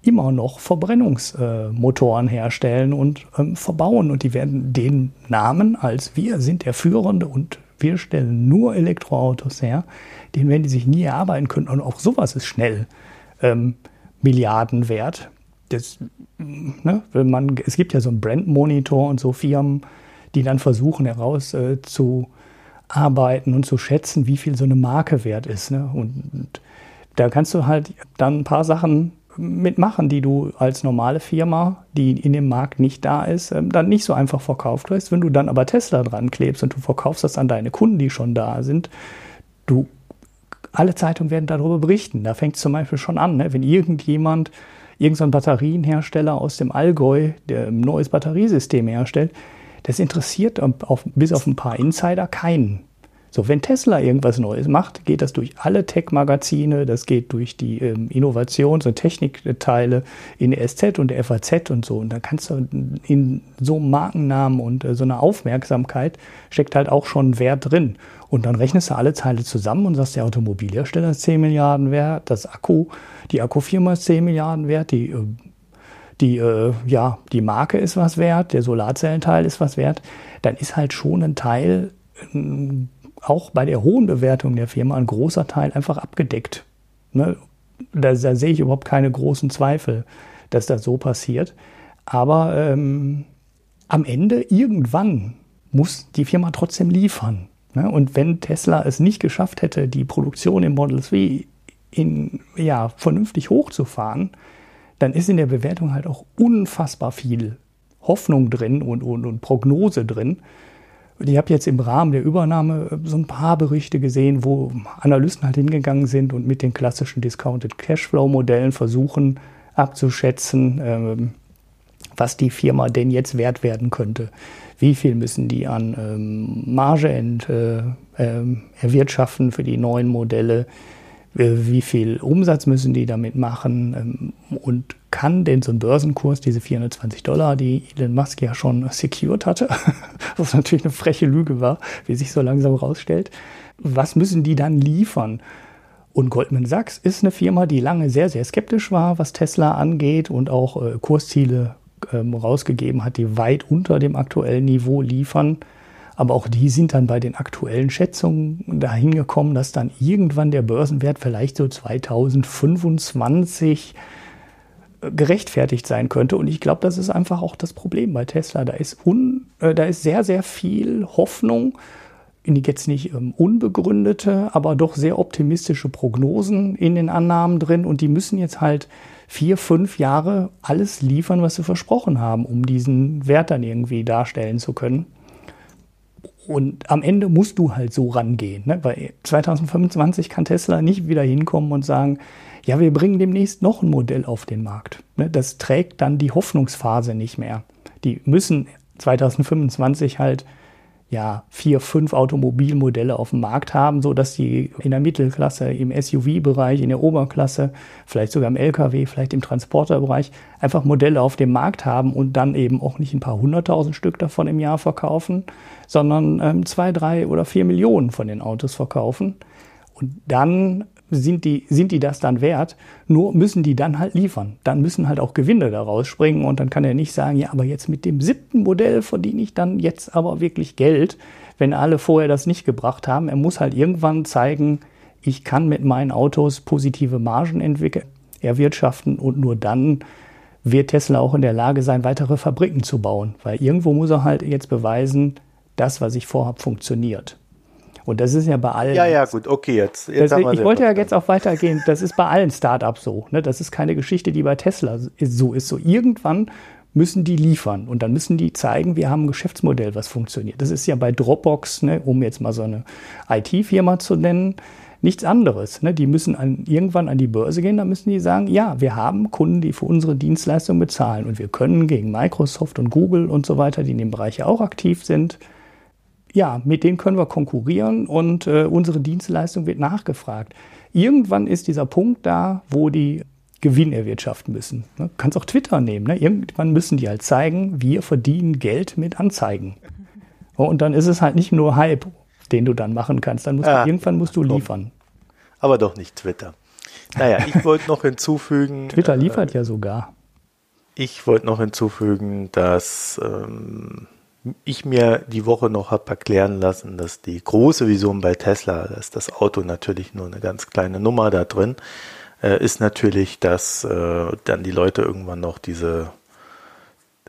immer noch Verbrennungsmotoren herstellen und ähm, verbauen. Und die werden den Namen als wir sind der Führende und wir stellen nur Elektroautos her, den werden die sich nie erarbeiten können. Und auch sowas ist schnell ähm, Milliarden wert. Das, ne, wenn man, es gibt ja so einen Brandmonitor und so Firmen, die dann versuchen heraus äh, und zu schätzen, wie viel so eine Marke wert ist. Ne? Und da kannst du halt dann ein paar Sachen mitmachen, die du als normale Firma, die in dem Markt nicht da ist, ähm, dann nicht so einfach verkauft kriegst. Wenn du dann aber Tesla dran klebst und du verkaufst das an deine Kunden, die schon da sind, du alle Zeitungen werden darüber berichten. Da fängt es zum Beispiel schon an, ne? wenn irgendjemand irgendein Batterienhersteller aus dem Allgäu, der ein neues Batteriesystem herstellt, das interessiert auf, bis auf ein paar Insider keinen. So, wenn Tesla irgendwas Neues macht, geht das durch alle Tech-Magazine, das geht durch die ähm, Innovations- und Technikteile in der SZ und der FAZ und so. Und da kannst du in so einem Markennamen und äh, so einer Aufmerksamkeit steckt halt auch schon Wert drin. Und dann rechnest du alle Teile zusammen und sagst, der Automobilhersteller ist 10 Milliarden wert, das Akku, die Akkufirma ist 10 Milliarden wert, die, äh, die, äh, ja, die Marke ist was wert, der Solarzellenteil ist was wert. Dann ist halt schon ein Teil, ein auch bei der hohen Bewertung der Firma ein großer Teil einfach abgedeckt. Ne? Da, da, sehe ich überhaupt keine großen Zweifel, dass das so passiert. Aber ähm, am Ende, irgendwann, muss die Firma trotzdem liefern. Ne? Und wenn Tesla es nicht geschafft hätte, die Produktion im Model 3 in, ja, vernünftig hochzufahren, dann ist in der Bewertung halt auch unfassbar viel Hoffnung drin und, und, und Prognose drin. Ich habe jetzt im Rahmen der Übernahme äh, so ein paar Berichte gesehen, wo Analysten halt hingegangen sind und mit den klassischen Discounted Cashflow-Modellen versuchen abzuschätzen, ähm, was die Firma denn jetzt wert werden könnte. Wie viel müssen die an ähm, Marge ent, äh, äh, erwirtschaften für die neuen Modelle? Wie viel Umsatz müssen die damit machen ähm, und kann denn so ein Börsenkurs, diese 420 Dollar, die Elon Musk ja schon [LAUGHS] secured hatte, [LAUGHS] was natürlich eine freche Lüge war, wie sich so langsam rausstellt, was müssen die dann liefern? Und Goldman Sachs ist eine Firma, die lange sehr, sehr skeptisch war, was Tesla angeht und auch äh, Kursziele ähm, rausgegeben hat, die weit unter dem aktuellen Niveau liefern. Aber auch die sind dann bei den aktuellen Schätzungen dahin gekommen, dass dann irgendwann der Börsenwert vielleicht so 2025 äh, gerechtfertigt sein könnte. Und ich glaube, das ist einfach auch das Problem bei Tesla. Da ist, un, äh, da ist sehr, sehr viel Hoffnung in die jetzt nicht ähm, unbegründete, aber doch sehr optimistische Prognosen in den Annahmen drin. Und die müssen jetzt halt vier, fünf Jahre alles liefern, was sie versprochen haben, um diesen Wert dann irgendwie darstellen zu können. Und am Ende musst du halt so rangehen, ne? weil 2025 kann Tesla nicht wieder hinkommen und sagen, ja, wir bringen demnächst noch ein Modell auf den Markt. Ne? Das trägt dann die Hoffnungsphase nicht mehr. Die müssen 2025 halt ja, vier, fünf Automobilmodelle auf dem Markt haben, so dass die in der Mittelklasse, im SUV-Bereich, in der Oberklasse, vielleicht sogar im LKW, vielleicht im Transporterbereich einfach Modelle auf dem Markt haben und dann eben auch nicht ein paar hunderttausend Stück davon im Jahr verkaufen, sondern ähm, zwei, drei oder vier Millionen von den Autos verkaufen. Und dann sind die, sind die das dann wert? Nur müssen die dann halt liefern. Dann müssen halt auch Gewinne daraus springen und dann kann er nicht sagen, ja, aber jetzt mit dem siebten Modell verdiene ich dann jetzt aber wirklich Geld, wenn alle vorher das nicht gebracht haben. Er muss halt irgendwann zeigen, ich kann mit meinen Autos positive Margen entwickeln, erwirtschaften und nur dann wird Tesla auch in der Lage sein, weitere Fabriken zu bauen. Weil irgendwo muss er halt jetzt beweisen, das, was ich vorhabe, funktioniert. Und das ist ja bei allen. Ja, ja, gut, okay, jetzt. jetzt das, ich wollte ja jetzt auch weitergehen. Das ist bei allen Startups so. Ne? Das ist keine Geschichte, die bei Tesla so ist. So irgendwann müssen die liefern und dann müssen die zeigen, wir haben ein Geschäftsmodell, was funktioniert. Das ist ja bei Dropbox, ne, um jetzt mal so eine IT-Firma zu nennen, nichts anderes. Ne? Die müssen an, irgendwann an die Börse gehen, da müssen die sagen, ja, wir haben Kunden, die für unsere Dienstleistung bezahlen und wir können gegen Microsoft und Google und so weiter, die in dem Bereich ja auch aktiv sind, ja, mit denen können wir konkurrieren und äh, unsere Dienstleistung wird nachgefragt. Irgendwann ist dieser Punkt da, wo die Gewinn erwirtschaften müssen. Ne? Kannst auch Twitter nehmen. Ne? Irgendwann müssen die halt zeigen, wir verdienen Geld mit Anzeigen. Und dann ist es halt nicht nur Hype, den du dann machen kannst. Dann musst ja, du, irgendwann musst du liefern. Aber doch nicht Twitter. Naja, ich [LAUGHS] wollte noch hinzufügen. Twitter liefert äh, ja sogar. Ich wollte noch hinzufügen, dass ähm, ich mir die Woche noch habe erklären lassen, dass die große Vision bei Tesla, dass das Auto natürlich nur eine ganz kleine Nummer da drin, äh, ist natürlich, dass äh, dann die Leute irgendwann noch diese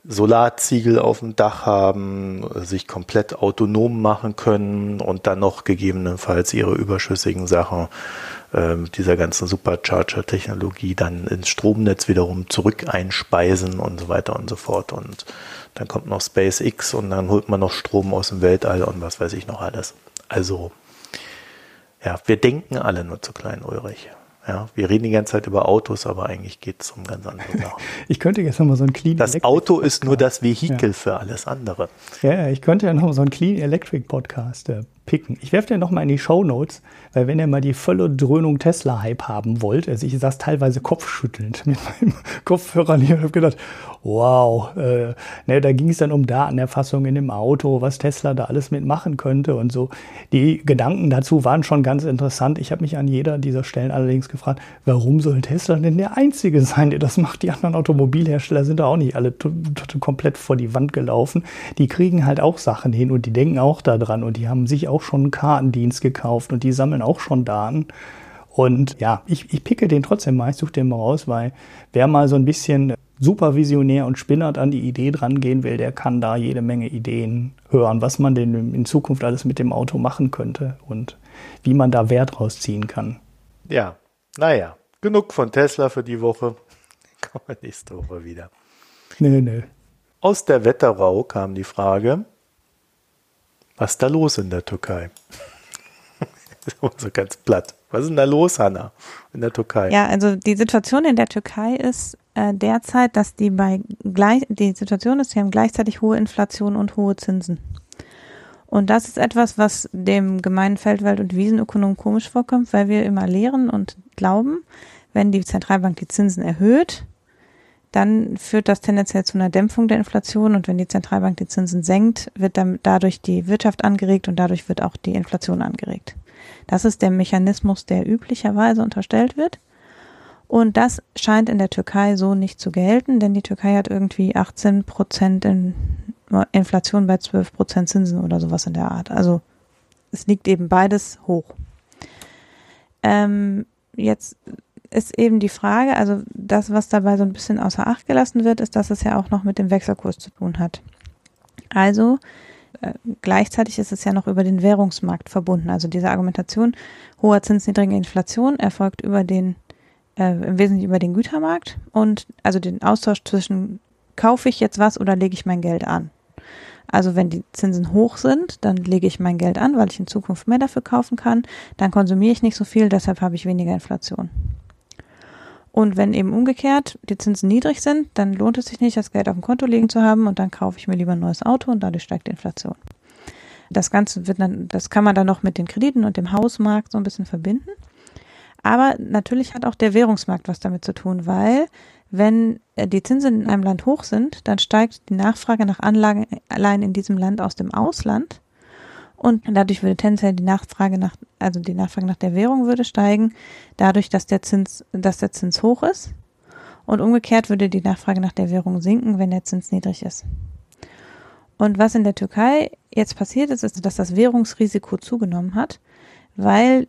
Solarziegel auf dem Dach haben, sich komplett autonom machen können und dann noch gegebenenfalls ihre überschüssigen Sachen äh, dieser ganzen Supercharger-Technologie dann ins Stromnetz wiederum zurück einspeisen und so weiter und so fort. Und dann kommt noch SpaceX und dann holt man noch Strom aus dem Weltall und was weiß ich noch alles. Also, ja, wir denken alle nur zu klein, Ulrich. Ja, wir reden die ganze Zeit über Autos, aber eigentlich geht es um ganz andere [LAUGHS] Sachen. ich könnte jetzt nochmal so ein Clean Das Auto ist nur das Vehikel ja. für alles andere. Ja, ich könnte ja nochmal so einen Clean Electric Podcast äh, picken. Ich werfe dir nochmal in die Show Notes, weil wenn ihr mal die volle Dröhnung Tesla-Hype haben wollt, also ich saß teilweise kopfschüttelnd [LAUGHS] mit meinem Kopfhörer hier und habe gedacht, wow, äh, ne, da ging es dann um Datenerfassung in dem Auto, was Tesla da alles mitmachen könnte und so. Die Gedanken dazu waren schon ganz interessant. Ich habe mich an jeder dieser Stellen allerdings gefragt, warum soll Tesla denn der Einzige sein, der das macht? Die anderen Automobilhersteller sind da auch nicht alle komplett vor die Wand gelaufen. Die kriegen halt auch Sachen hin und die denken auch daran und die haben sich auch schon einen Kartendienst gekauft und die sammeln auch schon Daten. Und ja, ich, ich picke den trotzdem mal, ich suche den mal raus, weil wer mal so ein bisschen supervisionär und spinnert an die Idee dran gehen will, der kann da jede Menge Ideen hören, was man denn in Zukunft alles mit dem Auto machen könnte und wie man da Wert rausziehen kann. Ja, naja, genug von Tesla für die Woche. [LAUGHS] Kommen wir nächste Woche wieder. Nö, nö. Aus der Wetterau kam die Frage, was ist da los in der Türkei? [LAUGHS] so ganz platt. Was ist denn da los, Hanna, in der Türkei? Ja, also die Situation in der Türkei ist äh, derzeit, dass die bei gleich, die Situation ist, sie haben gleichzeitig hohe Inflation und hohe Zinsen. Und das ist etwas, was dem gemeinen Feldwald- und Wiesenökonom komisch vorkommt, weil wir immer lehren und glauben, wenn die Zentralbank die Zinsen erhöht, dann führt das tendenziell zu einer Dämpfung der Inflation und wenn die Zentralbank die Zinsen senkt, wird dann dadurch die Wirtschaft angeregt und dadurch wird auch die Inflation angeregt. Das ist der Mechanismus, der üblicherweise unterstellt wird. Und das scheint in der Türkei so nicht zu gelten, denn die Türkei hat irgendwie 18 Prozent in Inflation bei 12 Prozent Zinsen oder sowas in der Art. Also es liegt eben beides hoch. Ähm, jetzt ist eben die Frage, also das, was dabei so ein bisschen außer Acht gelassen wird, ist, dass es ja auch noch mit dem Wechselkurs zu tun hat. Also äh, gleichzeitig ist es ja noch über den Währungsmarkt verbunden. Also diese Argumentation hoher Zins, niedrige Inflation erfolgt über den, äh, im Wesentlichen über den Gütermarkt und also den Austausch zwischen kaufe ich jetzt was oder lege ich mein Geld an. Also wenn die Zinsen hoch sind, dann lege ich mein Geld an, weil ich in Zukunft mehr dafür kaufen kann. Dann konsumiere ich nicht so viel, deshalb habe ich weniger Inflation. Und wenn eben umgekehrt die Zinsen niedrig sind, dann lohnt es sich nicht, das Geld auf dem Konto liegen zu haben und dann kaufe ich mir lieber ein neues Auto und dadurch steigt die Inflation. Das Ganze wird dann, das kann man dann noch mit den Krediten und dem Hausmarkt so ein bisschen verbinden. Aber natürlich hat auch der Währungsmarkt was damit zu tun, weil wenn die Zinsen in einem Land hoch sind, dann steigt die Nachfrage nach Anlagen allein in diesem Land aus dem Ausland und dadurch würde tendenziell die Nachfrage nach, also die Nachfrage nach der Währung würde steigen, dadurch, dass der Zins, dass der Zins hoch ist. Und umgekehrt würde die Nachfrage nach der Währung sinken, wenn der Zins niedrig ist. Und was in der Türkei jetzt passiert ist, ist, dass das Währungsrisiko zugenommen hat, weil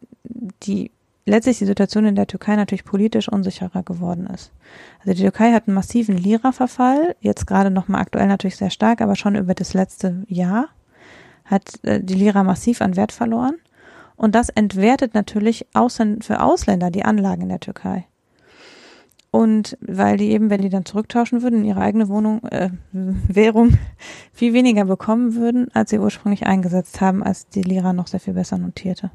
die letztlich die Situation in der Türkei natürlich politisch unsicherer geworden ist. Also die Türkei hat einen massiven Lira-Verfall, jetzt gerade nochmal aktuell natürlich sehr stark, aber schon über das letzte Jahr hat äh, die Lira massiv an Wert verloren. Und das entwertet natürlich für Ausländer die Anlagen in der Türkei. Und weil die eben, wenn die dann zurücktauschen würden in ihre eigene Wohnung, äh, [LAUGHS] Währung, viel weniger bekommen würden, als sie ursprünglich eingesetzt haben, als die Lira noch sehr viel besser notierte.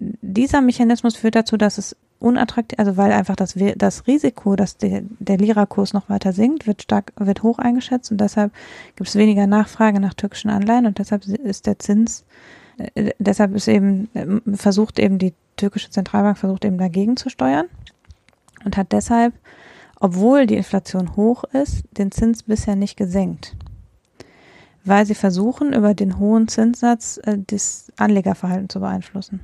Dieser Mechanismus führt dazu, dass es unattraktiv, also weil einfach das, das Risiko, dass der, der Lira-Kurs noch weiter sinkt, wird stark, wird hoch eingeschätzt und deshalb gibt es weniger Nachfrage nach türkischen Anleihen und deshalb ist der Zins, äh, deshalb ist eben, äh, versucht eben die türkische Zentralbank versucht eben dagegen zu steuern und hat deshalb, obwohl die Inflation hoch ist, den Zins bisher nicht gesenkt. Weil sie versuchen, über den hohen Zinssatz äh, das Anlegerverhalten zu beeinflussen.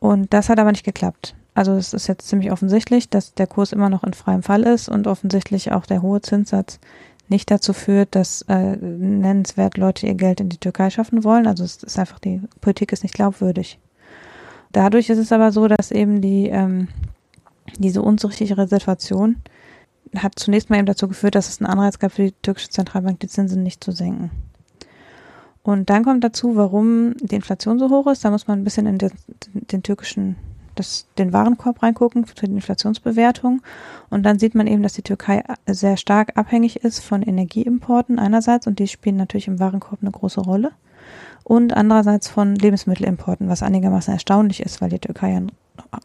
Und das hat aber nicht geklappt. Also es ist jetzt ziemlich offensichtlich, dass der Kurs immer noch in freiem Fall ist und offensichtlich auch der hohe Zinssatz nicht dazu führt, dass äh, nennenswert Leute ihr Geld in die Türkei schaffen wollen. Also es ist einfach, die Politik ist nicht glaubwürdig. Dadurch ist es aber so, dass eben die ähm, diese unsichere Situation hat zunächst mal eben dazu geführt, dass es einen Anreiz gab für die türkische Zentralbank, die Zinsen nicht zu senken. Und dann kommt dazu, warum die Inflation so hoch ist. Da muss man ein bisschen in den, den türkischen, das, den Warenkorb reingucken für die Inflationsbewertung. Und dann sieht man eben, dass die Türkei sehr stark abhängig ist von Energieimporten einerseits und die spielen natürlich im Warenkorb eine große Rolle. Und andererseits von Lebensmittelimporten, was einigermaßen erstaunlich ist, weil die Türkei ein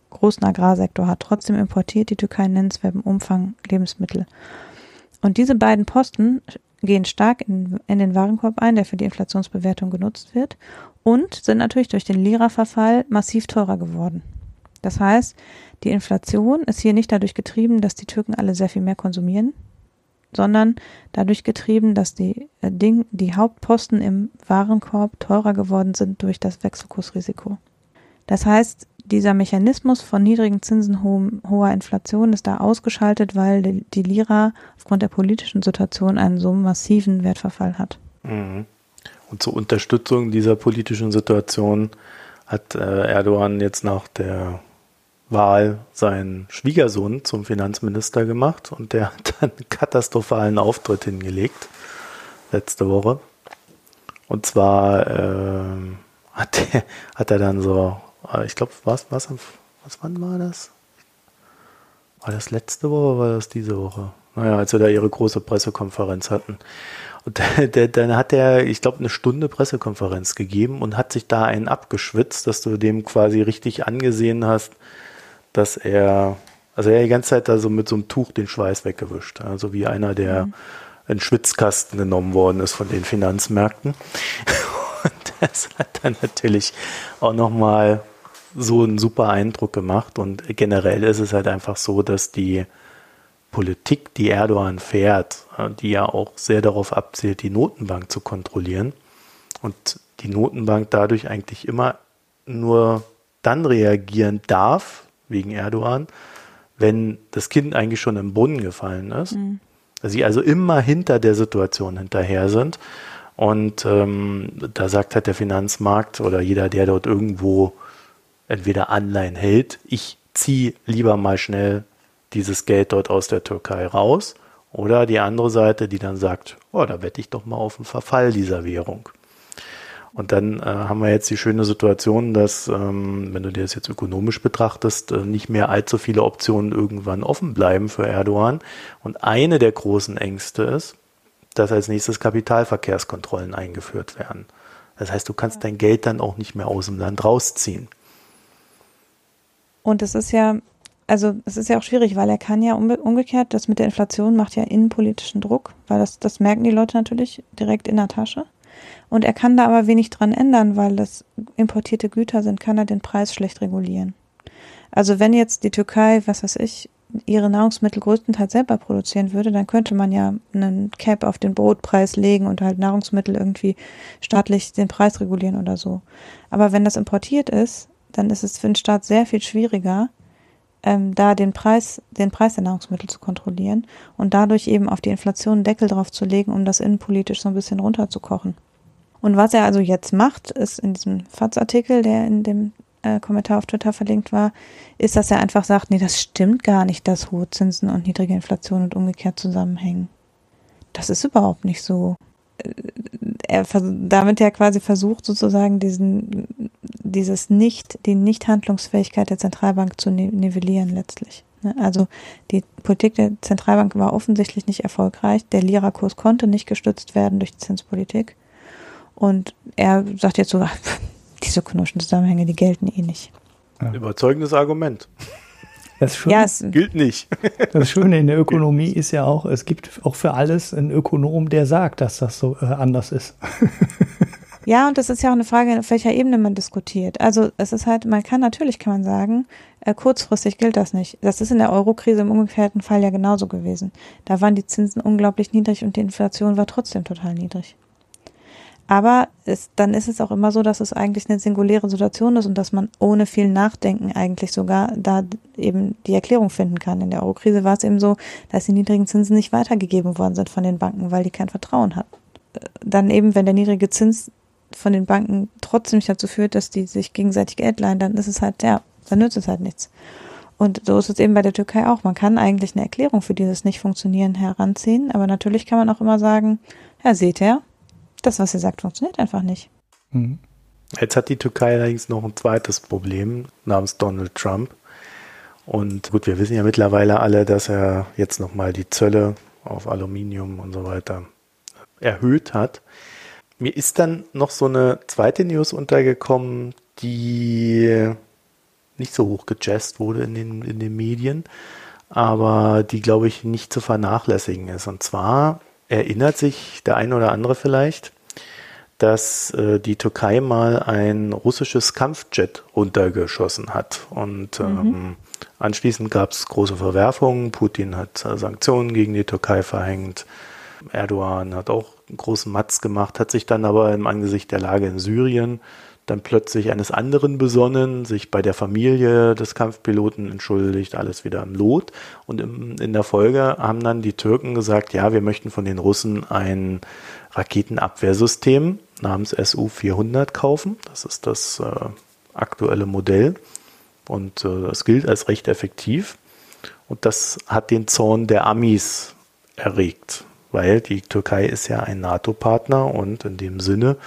großen Agrarsektor hat. Trotzdem importiert die Türkei in nennenswertem Umfang Lebensmittel. Und diese beiden Posten gehen stark in, in den Warenkorb ein, der für die Inflationsbewertung genutzt wird, und sind natürlich durch den Lira-Verfall massiv teurer geworden. Das heißt, die Inflation ist hier nicht dadurch getrieben, dass die Türken alle sehr viel mehr konsumieren, sondern dadurch getrieben, dass die, äh, Ding, die Hauptposten im Warenkorb teurer geworden sind durch das Wechselkursrisiko. Das heißt, dieser Mechanismus von niedrigen Zinsen, ho hoher Inflation ist da ausgeschaltet, weil die, Lira aufgrund der politischen Situation einen so massiven Wertverfall hat. Mhm. Und zur Unterstützung dieser politischen Situation hat äh, Erdogan jetzt nach der Wahl seinen Schwiegersohn zum Finanzminister gemacht und der hat einen katastrophalen Auftritt hingelegt letzte Woche. Und zwar äh, hat, der, hat er dann so, ich glaube, was, was, was, wann war das? War das letzte Woche oder war das diese Woche? Naja, als wir da ihre große Pressekonferenz hatten. Und [LAUGHS] dann hat er, ich glaube, eine Stunde Pressekonferenz gegeben und hat sich da einen abgeschwitzt, dass du dem quasi richtig angesehen hast, dass er, also er die ganze Zeit da so mit so einem Tuch den Schweiß weggewischt. Also wie einer, der mhm. in Schwitzkasten genommen worden ist von den Finanzmärkten. [LAUGHS] Und das hat dann natürlich auch nochmal so einen super Eindruck gemacht. Und generell ist es halt einfach so, dass die Politik, die Erdogan fährt, die ja auch sehr darauf abzielt, die Notenbank zu kontrollieren und die Notenbank dadurch eigentlich immer nur dann reagieren darf, wegen Erdogan, wenn das Kind eigentlich schon im Brunnen gefallen ist. Mhm. Sie also immer hinter der Situation hinterher sind. Und ähm, da sagt halt der Finanzmarkt oder jeder, der dort irgendwo entweder Anleihen hält, ich ziehe lieber mal schnell dieses Geld dort aus der Türkei raus. Oder die andere Seite, die dann sagt, oh, da wette ich doch mal auf den Verfall dieser Währung. Und dann äh, haben wir jetzt die schöne Situation, dass, ähm, wenn du dir das jetzt ökonomisch betrachtest, äh, nicht mehr allzu viele Optionen irgendwann offen bleiben für Erdogan. Und eine der großen Ängste ist, dass als nächstes Kapitalverkehrskontrollen eingeführt werden. Das heißt, du kannst dein Geld dann auch nicht mehr aus dem Land rausziehen. Und es ist ja, also es ist ja auch schwierig, weil er kann ja umgekehrt, das mit der Inflation macht ja innenpolitischen Druck, weil das, das merken die Leute natürlich direkt in der Tasche. Und er kann da aber wenig dran ändern, weil das importierte Güter sind, kann er den Preis schlecht regulieren. Also wenn jetzt die Türkei, was weiß ich, ihre Nahrungsmittel größtenteils selber produzieren würde, dann könnte man ja einen Cap auf den Brotpreis legen und halt Nahrungsmittel irgendwie staatlich den Preis regulieren oder so. Aber wenn das importiert ist, dann ist es für den Staat sehr viel schwieriger, ähm, da den Preis, den Preis der Nahrungsmittel zu kontrollieren und dadurch eben auf die Inflation einen Deckel drauf zu legen, um das innenpolitisch so ein bisschen runterzukochen. Und was er also jetzt macht, ist in diesem FATS-Artikel, der in dem äh, Kommentar auf Twitter verlinkt war, ist, dass er einfach sagt, nee, das stimmt gar nicht, dass hohe Zinsen und niedrige Inflation und umgekehrt zusammenhängen. Das ist überhaupt nicht so. Er damit ja quasi versucht sozusagen diesen dieses nicht die Nichthandlungsfähigkeit der Zentralbank zu nivellieren letztlich. Ne? Also die Politik der Zentralbank war offensichtlich nicht erfolgreich. Der Lira-Kurs konnte nicht gestützt werden durch die Zinspolitik. Und er sagt jetzt so, [LAUGHS] diese ökonomischen Zusammenhänge, die gelten eh nicht. Ja. Überzeugendes Argument. Das Schöne, ja, es gilt nicht. [LAUGHS] Das Schöne in der Ökonomie ist ja auch, es gibt auch für alles einen Ökonom, der sagt, dass das so äh, anders ist. [LAUGHS] Ja, und das ist ja auch eine Frage, auf welcher Ebene man diskutiert. Also es ist halt, man kann natürlich, kann man sagen, äh, kurzfristig gilt das nicht. Das ist in der Eurokrise im umgekehrten Fall ja genauso gewesen. Da waren die Zinsen unglaublich niedrig und die Inflation war trotzdem total niedrig. Aber es, dann ist es auch immer so, dass es eigentlich eine singuläre Situation ist und dass man ohne viel Nachdenken eigentlich sogar da eben die Erklärung finden kann. In der Eurokrise war es eben so, dass die niedrigen Zinsen nicht weitergegeben worden sind von den Banken, weil die kein Vertrauen hatten. Dann eben, wenn der niedrige Zins von den Banken trotzdem nicht dazu führt, dass die sich gegenseitig Geld leihen, dann ist es halt, ja, dann nützt es halt nichts. Und so ist es eben bei der Türkei auch. Man kann eigentlich eine Erklärung für dieses Nicht-Funktionieren heranziehen, aber natürlich kann man auch immer sagen, ja, seht ihr, das, was ihr sagt, funktioniert einfach nicht. Mhm. Jetzt hat die Türkei allerdings noch ein zweites Problem namens Donald Trump. Und gut, wir wissen ja mittlerweile alle, dass er jetzt nochmal die Zölle auf Aluminium und so weiter erhöht hat. Mir ist dann noch so eine zweite News untergekommen, die nicht so hoch gejazzt wurde in den, in den Medien, aber die, glaube ich, nicht zu vernachlässigen ist. Und zwar erinnert sich der eine oder andere vielleicht, dass äh, die Türkei mal ein russisches Kampfjet runtergeschossen hat. Und mhm. ähm, anschließend gab es große Verwerfungen. Putin hat äh, Sanktionen gegen die Türkei verhängt. Erdogan hat auch einen großen Matz gemacht, hat sich dann aber im Angesicht der Lage in Syrien dann plötzlich eines anderen besonnen, sich bei der Familie des Kampfpiloten entschuldigt, alles wieder im Lot. Und im, in der Folge haben dann die Türken gesagt, ja, wir möchten von den Russen ein Raketenabwehrsystem namens SU-400 kaufen. Das ist das äh, aktuelle Modell und äh, das gilt als recht effektiv. Und das hat den Zorn der Amis erregt, weil die Türkei ist ja ein NATO-Partner und in dem Sinne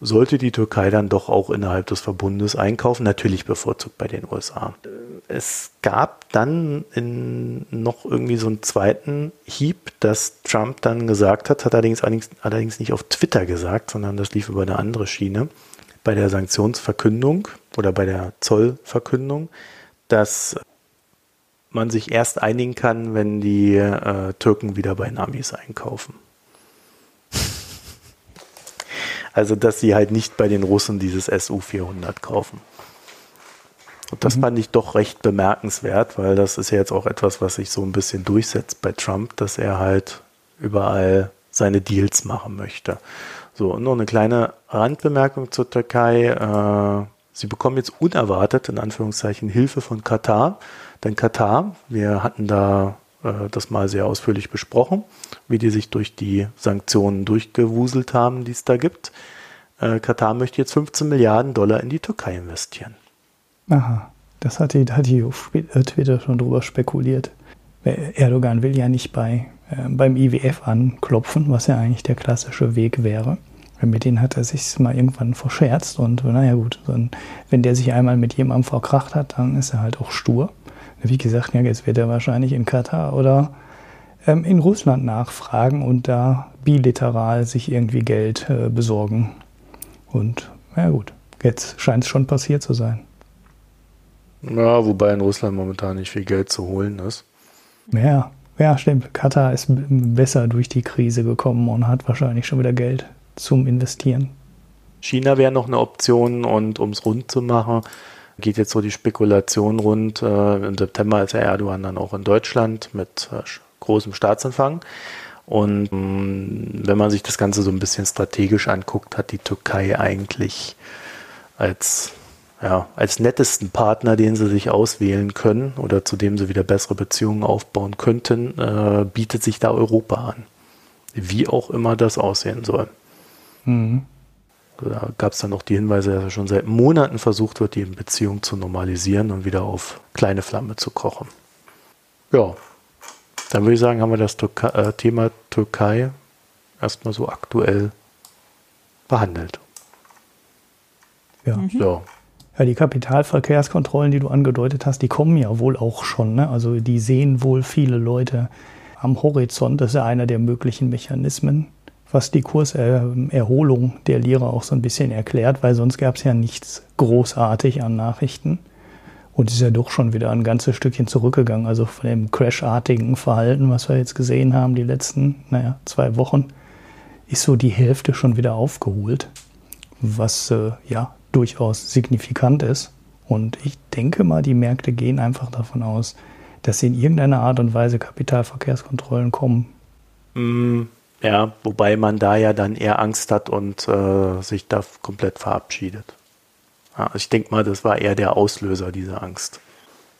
sollte die Türkei dann doch auch innerhalb des Verbundes einkaufen, natürlich bevorzugt bei den USA. Es gab dann in noch irgendwie so einen zweiten Hieb, dass Trump dann gesagt hat, hat allerdings, allerdings nicht auf Twitter gesagt, sondern das lief über eine andere Schiene, bei der Sanktionsverkündung oder bei der Zollverkündung, dass man sich erst einigen kann, wenn die äh, Türken wieder bei Namis einkaufen. Also, dass sie halt nicht bei den Russen dieses SU-400 kaufen. Und das mhm. fand ich doch recht bemerkenswert, weil das ist ja jetzt auch etwas, was sich so ein bisschen durchsetzt bei Trump, dass er halt überall seine Deals machen möchte. So, und noch eine kleine Randbemerkung zur Türkei. Äh, sie bekommen jetzt unerwartet, in Anführungszeichen, Hilfe von Katar. Denn Katar, wir hatten da äh, das mal sehr ausführlich besprochen, wie die sich durch die Sanktionen durchgewuselt haben, die es da gibt. Äh, Katar möchte jetzt 15 Milliarden Dollar in die Türkei investieren. Aha, das hat die, hat die auf äh, Twitter schon drüber spekuliert. Erdogan will ja nicht bei, äh, beim IWF anklopfen, was ja eigentlich der klassische Weg wäre. Mit denen hat er sich mal irgendwann verscherzt und naja gut, wenn der sich einmal mit jemandem verkracht hat, dann ist er halt auch stur. Wie gesagt, ja, jetzt wird er wahrscheinlich in Katar oder ähm, in Russland nachfragen und da bilateral sich irgendwie Geld äh, besorgen. Und ja gut, jetzt scheint es schon passiert zu sein. Ja, wobei in Russland momentan nicht viel Geld zu holen ist. Ja, ja, stimmt. Katar ist besser durch die Krise gekommen und hat wahrscheinlich schon wieder Geld zum Investieren. China wäre noch eine Option und um es rund zu machen, geht jetzt so die Spekulation rund. Äh, Im September ist Erdogan dann auch in Deutschland mit äh, großem Staatsempfang. Und mh, mm, wenn man sich das Ganze so ein bisschen strategisch anguckt, hat die Türkei eigentlich als, ja, als nettesten Partner, den sie sich auswählen können oder zu dem sie wieder bessere Beziehungen aufbauen könnten, äh, bietet sich da Europa an. Wie auch immer das aussehen soll. Mhm. Da gab es dann noch die Hinweise, dass er schon seit Monaten versucht wird, die Beziehung zu normalisieren und wieder auf kleine Flamme zu kochen. Ja, dann würde ich sagen, haben wir das Türkei, äh, Thema Türkei erstmal so aktuell behandelt. Ja. Mhm. So. Ja, die Kapitalverkehrskontrollen, die du angedeutet hast, die kommen ja wohl auch schon. Ne? Also die sehen wohl viele Leute am Horizont. Das ist ja einer der möglichen Mechanismen was die Kurserholung der Lira auch so ein bisschen erklärt, weil sonst gab es ja nichts großartig an Nachrichten. Und ist ja doch schon wieder ein ganzes Stückchen zurückgegangen. Also von dem crashartigen Verhalten, was wir jetzt gesehen haben, die letzten, naja, zwei Wochen, ist so die Hälfte schon wieder aufgeholt. Was äh, ja durchaus signifikant ist. Und ich denke mal, die Märkte gehen einfach davon aus, dass in irgendeiner Art und Weise Kapitalverkehrskontrollen kommen. Mm, ja, wobei man da ja dann eher Angst hat und äh, sich da komplett verabschiedet. Ja, ich denke mal, das war eher der Auslöser dieser Angst.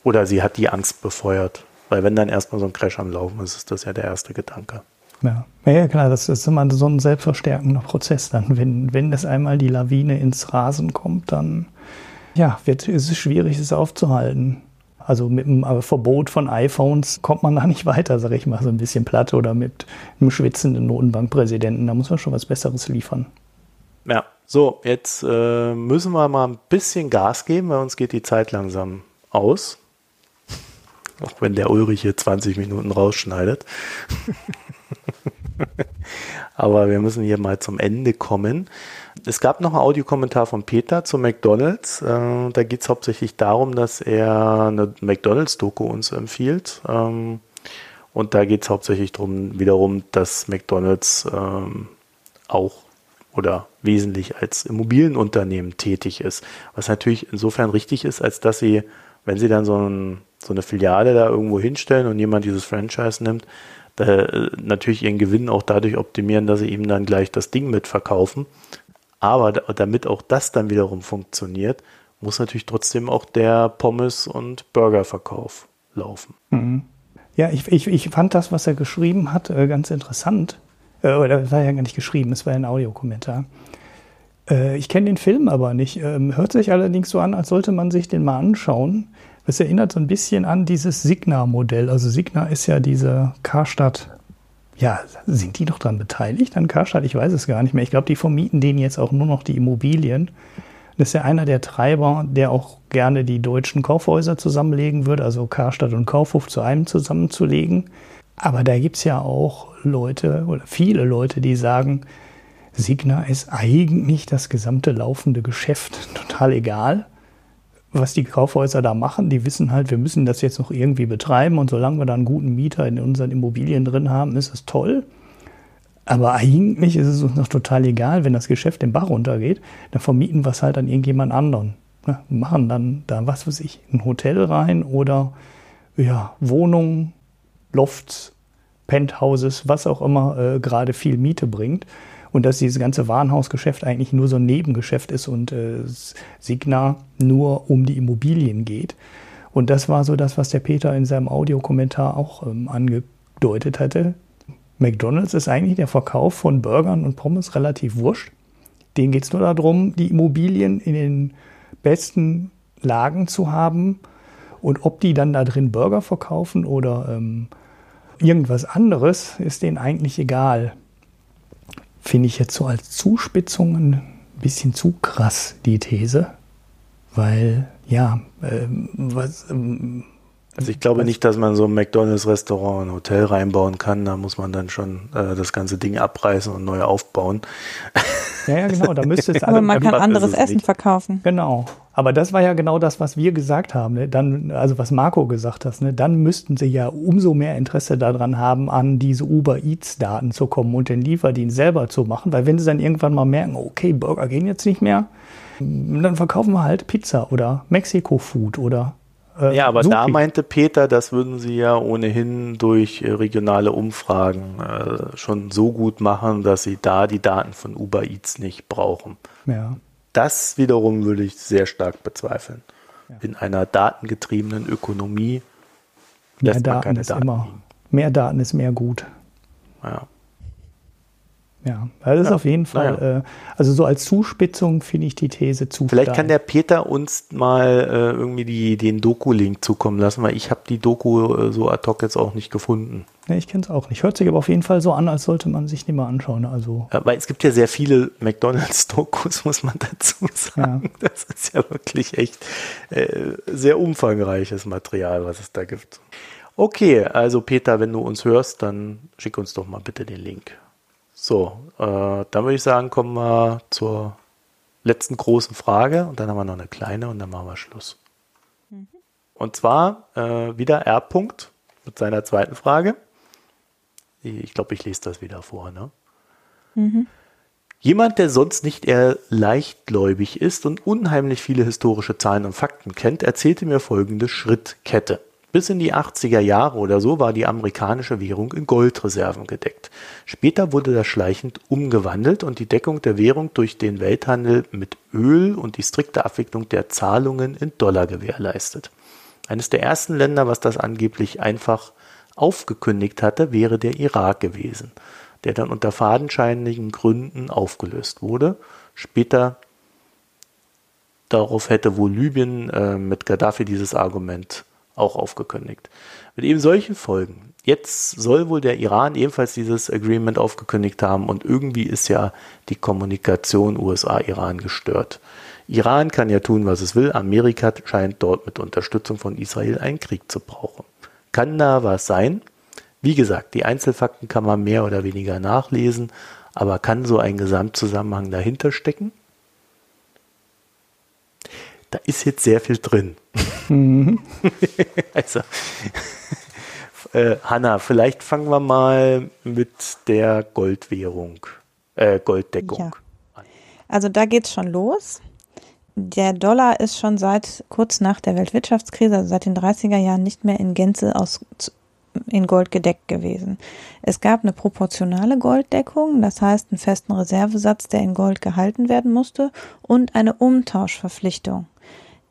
Oder sie hat die Angst befeuert. Weil wenn dann erstmal so ein Crash am Laufen ist, ist das ja der erste Gedanke. Ja, ja klar, das ist immer so ein selbstverstärkender Prozess dann. Wenn, wenn das einmal die Lawine ins Rasen kommt, dann ja, wird, ist es schwierig, es aufzuhalten. Also mit dem Verbot von iPhones kommt man da nicht weiter, sage ich mal, so ein bisschen platt oder mit einem schwitzenden Notenbankpräsidenten. Da muss man schon was Besseres liefern. Ja, so, jetzt äh, müssen wir mal ein bisschen Gas geben, weil uns geht die Zeit langsam aus. Auch wenn der Ulrich hier 20 Minuten rausschneidet. [LAUGHS] Aber wir müssen hier mal zum Ende kommen. Es gab noch einen Audiokommentar von Peter zu McDonalds. Äh, da geht es hauptsächlich darum, dass er eine McDonalds-Doku uns empfiehlt. Ähm, und da geht es hauptsächlich darum, wiederum, dass McDonalds ähm, auch oder wesentlich als Immobilienunternehmen tätig ist. Was natürlich insofern richtig ist, als dass sie, wenn sie dann so, ein, so eine Filiale da irgendwo hinstellen und jemand dieses Franchise nimmt, äh, natürlich ihren Gewinn auch dadurch optimieren, dass sie ihm dann gleich das Ding mitverkaufen. Aber damit auch das dann wiederum funktioniert, muss natürlich trotzdem auch der Pommes- und Burgerverkauf laufen. Mhm. Ja, ich, ich, ich fand das, was er geschrieben hat, äh, ganz interessant. Äh, oder das war ja gar nicht geschrieben, es war ein Audiokommentar. Äh, ich kenne den Film aber nicht. Ähm, hört sich allerdings so an, als sollte man sich den mal anschauen. Es erinnert so ein bisschen an dieses Signa-Modell. Also Signa ist ja diese Karstadt. Ja, sind die noch dran beteiligt an Karstadt? Ich weiß es gar nicht mehr. Ich glaube, die vermieten denen jetzt auch nur noch die Immobilien. Das ist ja einer der Treiber, der auch gerne die deutschen Kaufhäuser zusammenlegen würde, also Karstadt und Kaufhof zu einem zusammenzulegen. Aber da gibt es ja auch Leute oder viele Leute, die sagen, Signa ist eigentlich das gesamte laufende Geschäft [LAUGHS] total egal, was die Kaufhäuser da machen. Die wissen halt, wir müssen das jetzt noch irgendwie betreiben und solange wir da einen guten Mieter in unseren Immobilien drin haben, ist es toll. Aber eigentlich ist es uns noch total egal, wenn das Geschäft den Bach runtergeht, dann vermieten wir es halt an irgendjemand anderen. Ne? Machen dann da, was weiß ich, ein Hotel rein oder ja, Wohnungen, Lofts, Penthouses, was auch immer äh, gerade viel Miete bringt. Und dass dieses ganze Warenhausgeschäft eigentlich nur so ein Nebengeschäft ist und äh, Signa nur um die Immobilien geht. Und das war so das, was der Peter in seinem Audiokommentar auch ähm, angedeutet hatte. McDonald's ist eigentlich der Verkauf von Burgern und Pommes relativ wurscht. Denen geht es nur darum, die Immobilien in den besten Lagen zu haben. Und ob die dann da drin Burger verkaufen oder ähm, irgendwas anderes, ist denen eigentlich egal. Finde ich jetzt so als Zuspitzung ein bisschen zu krass, die These. Weil, ja, ähm, was, ähm, also ich glaube nicht, dass man so ein McDonalds-Restaurant, ein Hotel reinbauen kann. Da muss man dann schon äh, das ganze Ding abreißen und neu aufbauen. Ja, ja, genau. Da müsste es [LAUGHS] Aber man kann anderes Essen nicht. verkaufen. Genau. Aber das war ja genau das, was wir gesagt haben. Ne? Dann, also was Marco gesagt hat. Ne? Dann müssten sie ja umso mehr Interesse daran haben, an diese Uber Eats-Daten zu kommen und den Lieferdienst selber zu machen. Weil wenn sie dann irgendwann mal merken, okay, Burger gehen jetzt nicht mehr, dann verkaufen wir halt Pizza oder Mexiko-Food oder äh, ja, aber Supi. da meinte Peter, das würden sie ja ohnehin durch äh, regionale Umfragen äh, schon so gut machen, dass sie da die Daten von Uber Eats nicht brauchen. Ja. Das wiederum würde ich sehr stark bezweifeln. Ja. In einer datengetriebenen Ökonomie mehr Daten keine ist Daten immer. Liegen. Mehr Daten ist mehr gut. Ja. Ja, das ist ja, auf jeden Fall, ja. äh, also so als Zuspitzung finde ich die These zu. Vielleicht kann der Peter uns mal äh, irgendwie die, den Doku-Link zukommen lassen, weil ich habe die Doku äh, so ad hoc jetzt auch nicht gefunden. Ja, ich kenne es auch nicht. Hört sich aber auf jeden Fall so an, als sollte man sich nicht mal anschauen. Also ja, weil es gibt ja sehr viele McDonalds-Dokus, [LAUGHS] muss man dazu sagen. Das ist ja wirklich echt äh, sehr umfangreiches Material, was es da gibt. Okay, also Peter, wenn du uns hörst, dann schick uns doch mal bitte den Link. So, äh, dann würde ich sagen, kommen wir zur letzten großen Frage und dann haben wir noch eine kleine und dann machen wir Schluss. Mhm. Und zwar äh, wieder R. -Punkt mit seiner zweiten Frage. Ich glaube, ich lese das wieder vor. Ne? Mhm. Jemand, der sonst nicht eher leichtgläubig ist und unheimlich viele historische Zahlen und Fakten kennt, erzählte mir folgende Schrittkette. Bis in die 80er Jahre oder so war die amerikanische Währung in Goldreserven gedeckt. Später wurde das schleichend umgewandelt und die Deckung der Währung durch den Welthandel mit Öl und die strikte Abwicklung der Zahlungen in Dollar gewährleistet. Eines der ersten Länder, was das angeblich einfach aufgekündigt hatte, wäre der Irak gewesen, der dann unter fadenscheinigen Gründen aufgelöst wurde. Später darauf hätte wohl Libyen äh, mit Gaddafi dieses Argument auch aufgekündigt. Mit eben solchen Folgen. Jetzt soll wohl der Iran ebenfalls dieses Agreement aufgekündigt haben und irgendwie ist ja die Kommunikation USA-Iran gestört. Iran kann ja tun, was es will. Amerika scheint dort mit Unterstützung von Israel einen Krieg zu brauchen. Kann da was sein? Wie gesagt, die Einzelfakten kann man mehr oder weniger nachlesen, Aber kann so ein Gesamtzusammenhang dahinter stecken? Da ist jetzt sehr viel drin. Mhm. [LAUGHS] also, äh, Hanna, vielleicht fangen wir mal mit der Goldwährung, äh, Golddeckung ja. an. Also da geht es schon los. Der Dollar ist schon seit kurz nach der Weltwirtschaftskrise, also seit den 30er Jahren, nicht mehr in Gänze aus, in Gold gedeckt gewesen. Es gab eine proportionale Golddeckung, das heißt einen festen Reservesatz, der in Gold gehalten werden musste, und eine Umtauschverpflichtung.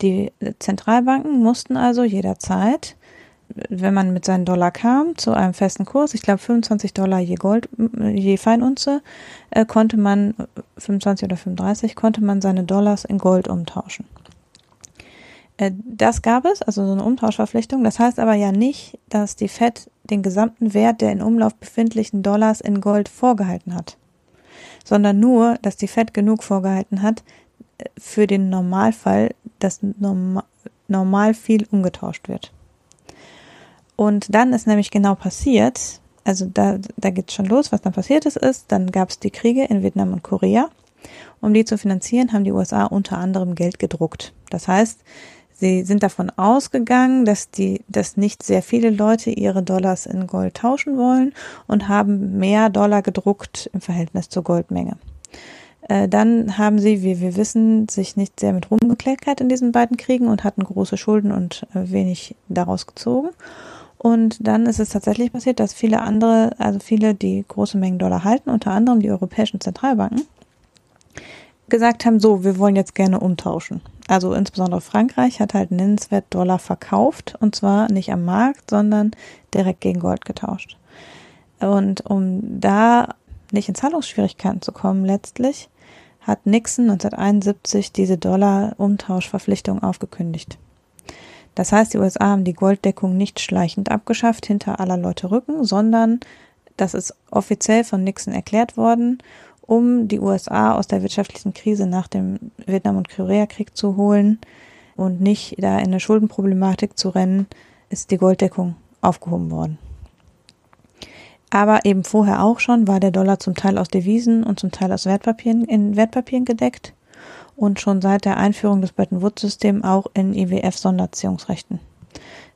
Die Zentralbanken mussten also jederzeit wenn man mit seinen Dollar kam, zu einem festen Kurs, ich glaube 25 Dollar je Gold, je Feinunze, äh, konnte man, 25 oder 35, konnte man seine Dollars in Gold umtauschen. Äh, das gab es, also so eine Umtauschverpflichtung. Das heißt aber ja nicht, dass die Fed den gesamten Wert der in Umlauf befindlichen Dollars in Gold vorgehalten hat, sondern nur, dass die Fed genug vorgehalten hat für den Normalfall, dass normal, normal viel umgetauscht wird. Und dann ist nämlich genau passiert, also da, da geht schon los, was dann passiert ist, ist, dann gab es die Kriege in Vietnam und Korea. Um die zu finanzieren, haben die USA unter anderem Geld gedruckt. Das heißt, sie sind davon ausgegangen, dass die, dass nicht sehr viele Leute ihre Dollars in Gold tauschen wollen und haben mehr Dollar gedruckt im Verhältnis zur Goldmenge. Äh, dann haben sie, wie wir wissen, sich nicht sehr mit Ruhm gekleckert in diesen beiden Kriegen und hatten große Schulden und äh, wenig daraus gezogen. Und dann ist es tatsächlich passiert, dass viele andere, also viele, die große Mengen Dollar halten, unter anderem die europäischen Zentralbanken, gesagt haben, so, wir wollen jetzt gerne umtauschen. Also insbesondere Frankreich hat halt nennenswert Dollar verkauft und zwar nicht am Markt, sondern direkt gegen Gold getauscht. Und um da nicht in Zahlungsschwierigkeiten zu kommen letztlich, hat Nixon 1971 diese Dollar-Umtauschverpflichtung aufgekündigt. Das heißt, die USA haben die Golddeckung nicht schleichend abgeschafft hinter aller Leute Rücken, sondern das ist offiziell von Nixon erklärt worden, um die USA aus der wirtschaftlichen Krise nach dem Vietnam- und Koreakrieg zu holen und nicht da in eine Schuldenproblematik zu rennen, ist die Golddeckung aufgehoben worden. Aber eben vorher auch schon war der Dollar zum Teil aus Devisen und zum Teil aus Wertpapieren in Wertpapieren gedeckt und schon seit der Einführung des Bretton Woods-Systems auch in IWF-Sonderziehungsrechten.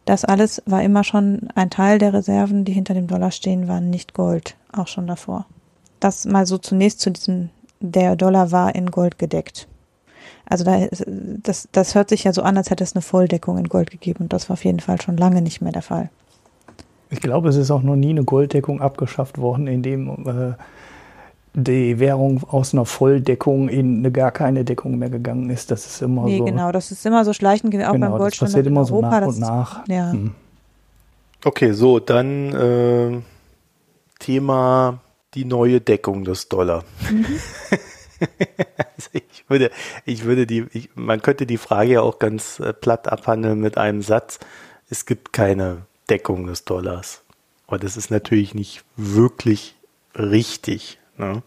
Das alles war immer schon ein Teil der Reserven, die hinter dem Dollar stehen, waren nicht Gold, auch schon davor. Das mal so zunächst zu diesem, der Dollar war in Gold gedeckt. Also da, das, das hört sich ja so an, als hätte es eine Volldeckung in Gold gegeben. Und das war auf jeden Fall schon lange nicht mehr der Fall. Ich glaube, es ist auch noch nie eine Golddeckung abgeschafft worden, indem äh, die Währung aus einer Volldeckung in eine gar keine Deckung mehr gegangen ist. Das ist immer nee, so. genau, das ist immer so schleichend, auch genau, beim Goldstandard das passiert immer Europa, so nach und nach. Ja. Hm. Okay, so, dann äh, Thema die neue Deckung des Dollar. Mhm. [LAUGHS] also ich würde, ich würde die, ich, man könnte die Frage ja auch ganz äh, platt abhandeln mit einem Satz. Es gibt keine Deckung des Dollars. Aber das ist natürlich nicht wirklich richtig. Ne?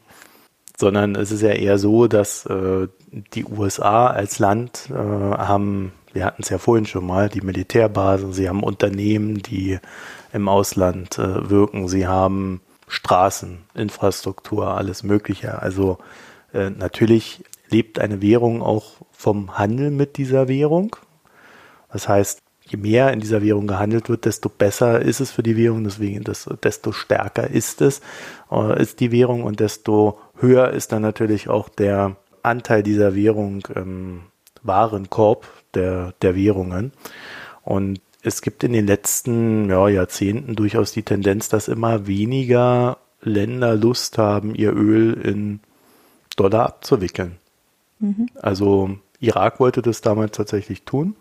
Sondern es ist ja eher so, dass äh, die USA als Land äh, haben, wir hatten es ja vorhin schon mal, die Militärbasen, sie haben Unternehmen, die im Ausland äh, wirken, sie haben Straßen, Infrastruktur, alles Mögliche. Also äh, natürlich lebt eine Währung auch vom Handel mit dieser Währung. Das heißt, je mehr in dieser Währung gehandelt wird, desto besser ist es für die Währung, deswegen desto stärker ist es, äh, ist die Währung und desto höher ist dann natürlich auch der Anteil dieser Währung im Warenkorb der, der Währungen. Und es gibt in den letzten ja, Jahrzehnten durchaus die Tendenz, dass immer weniger Länder Lust haben, ihr Öl in Dollar abzuwickeln. Mhm. Also Irak wollte das damals tatsächlich tun.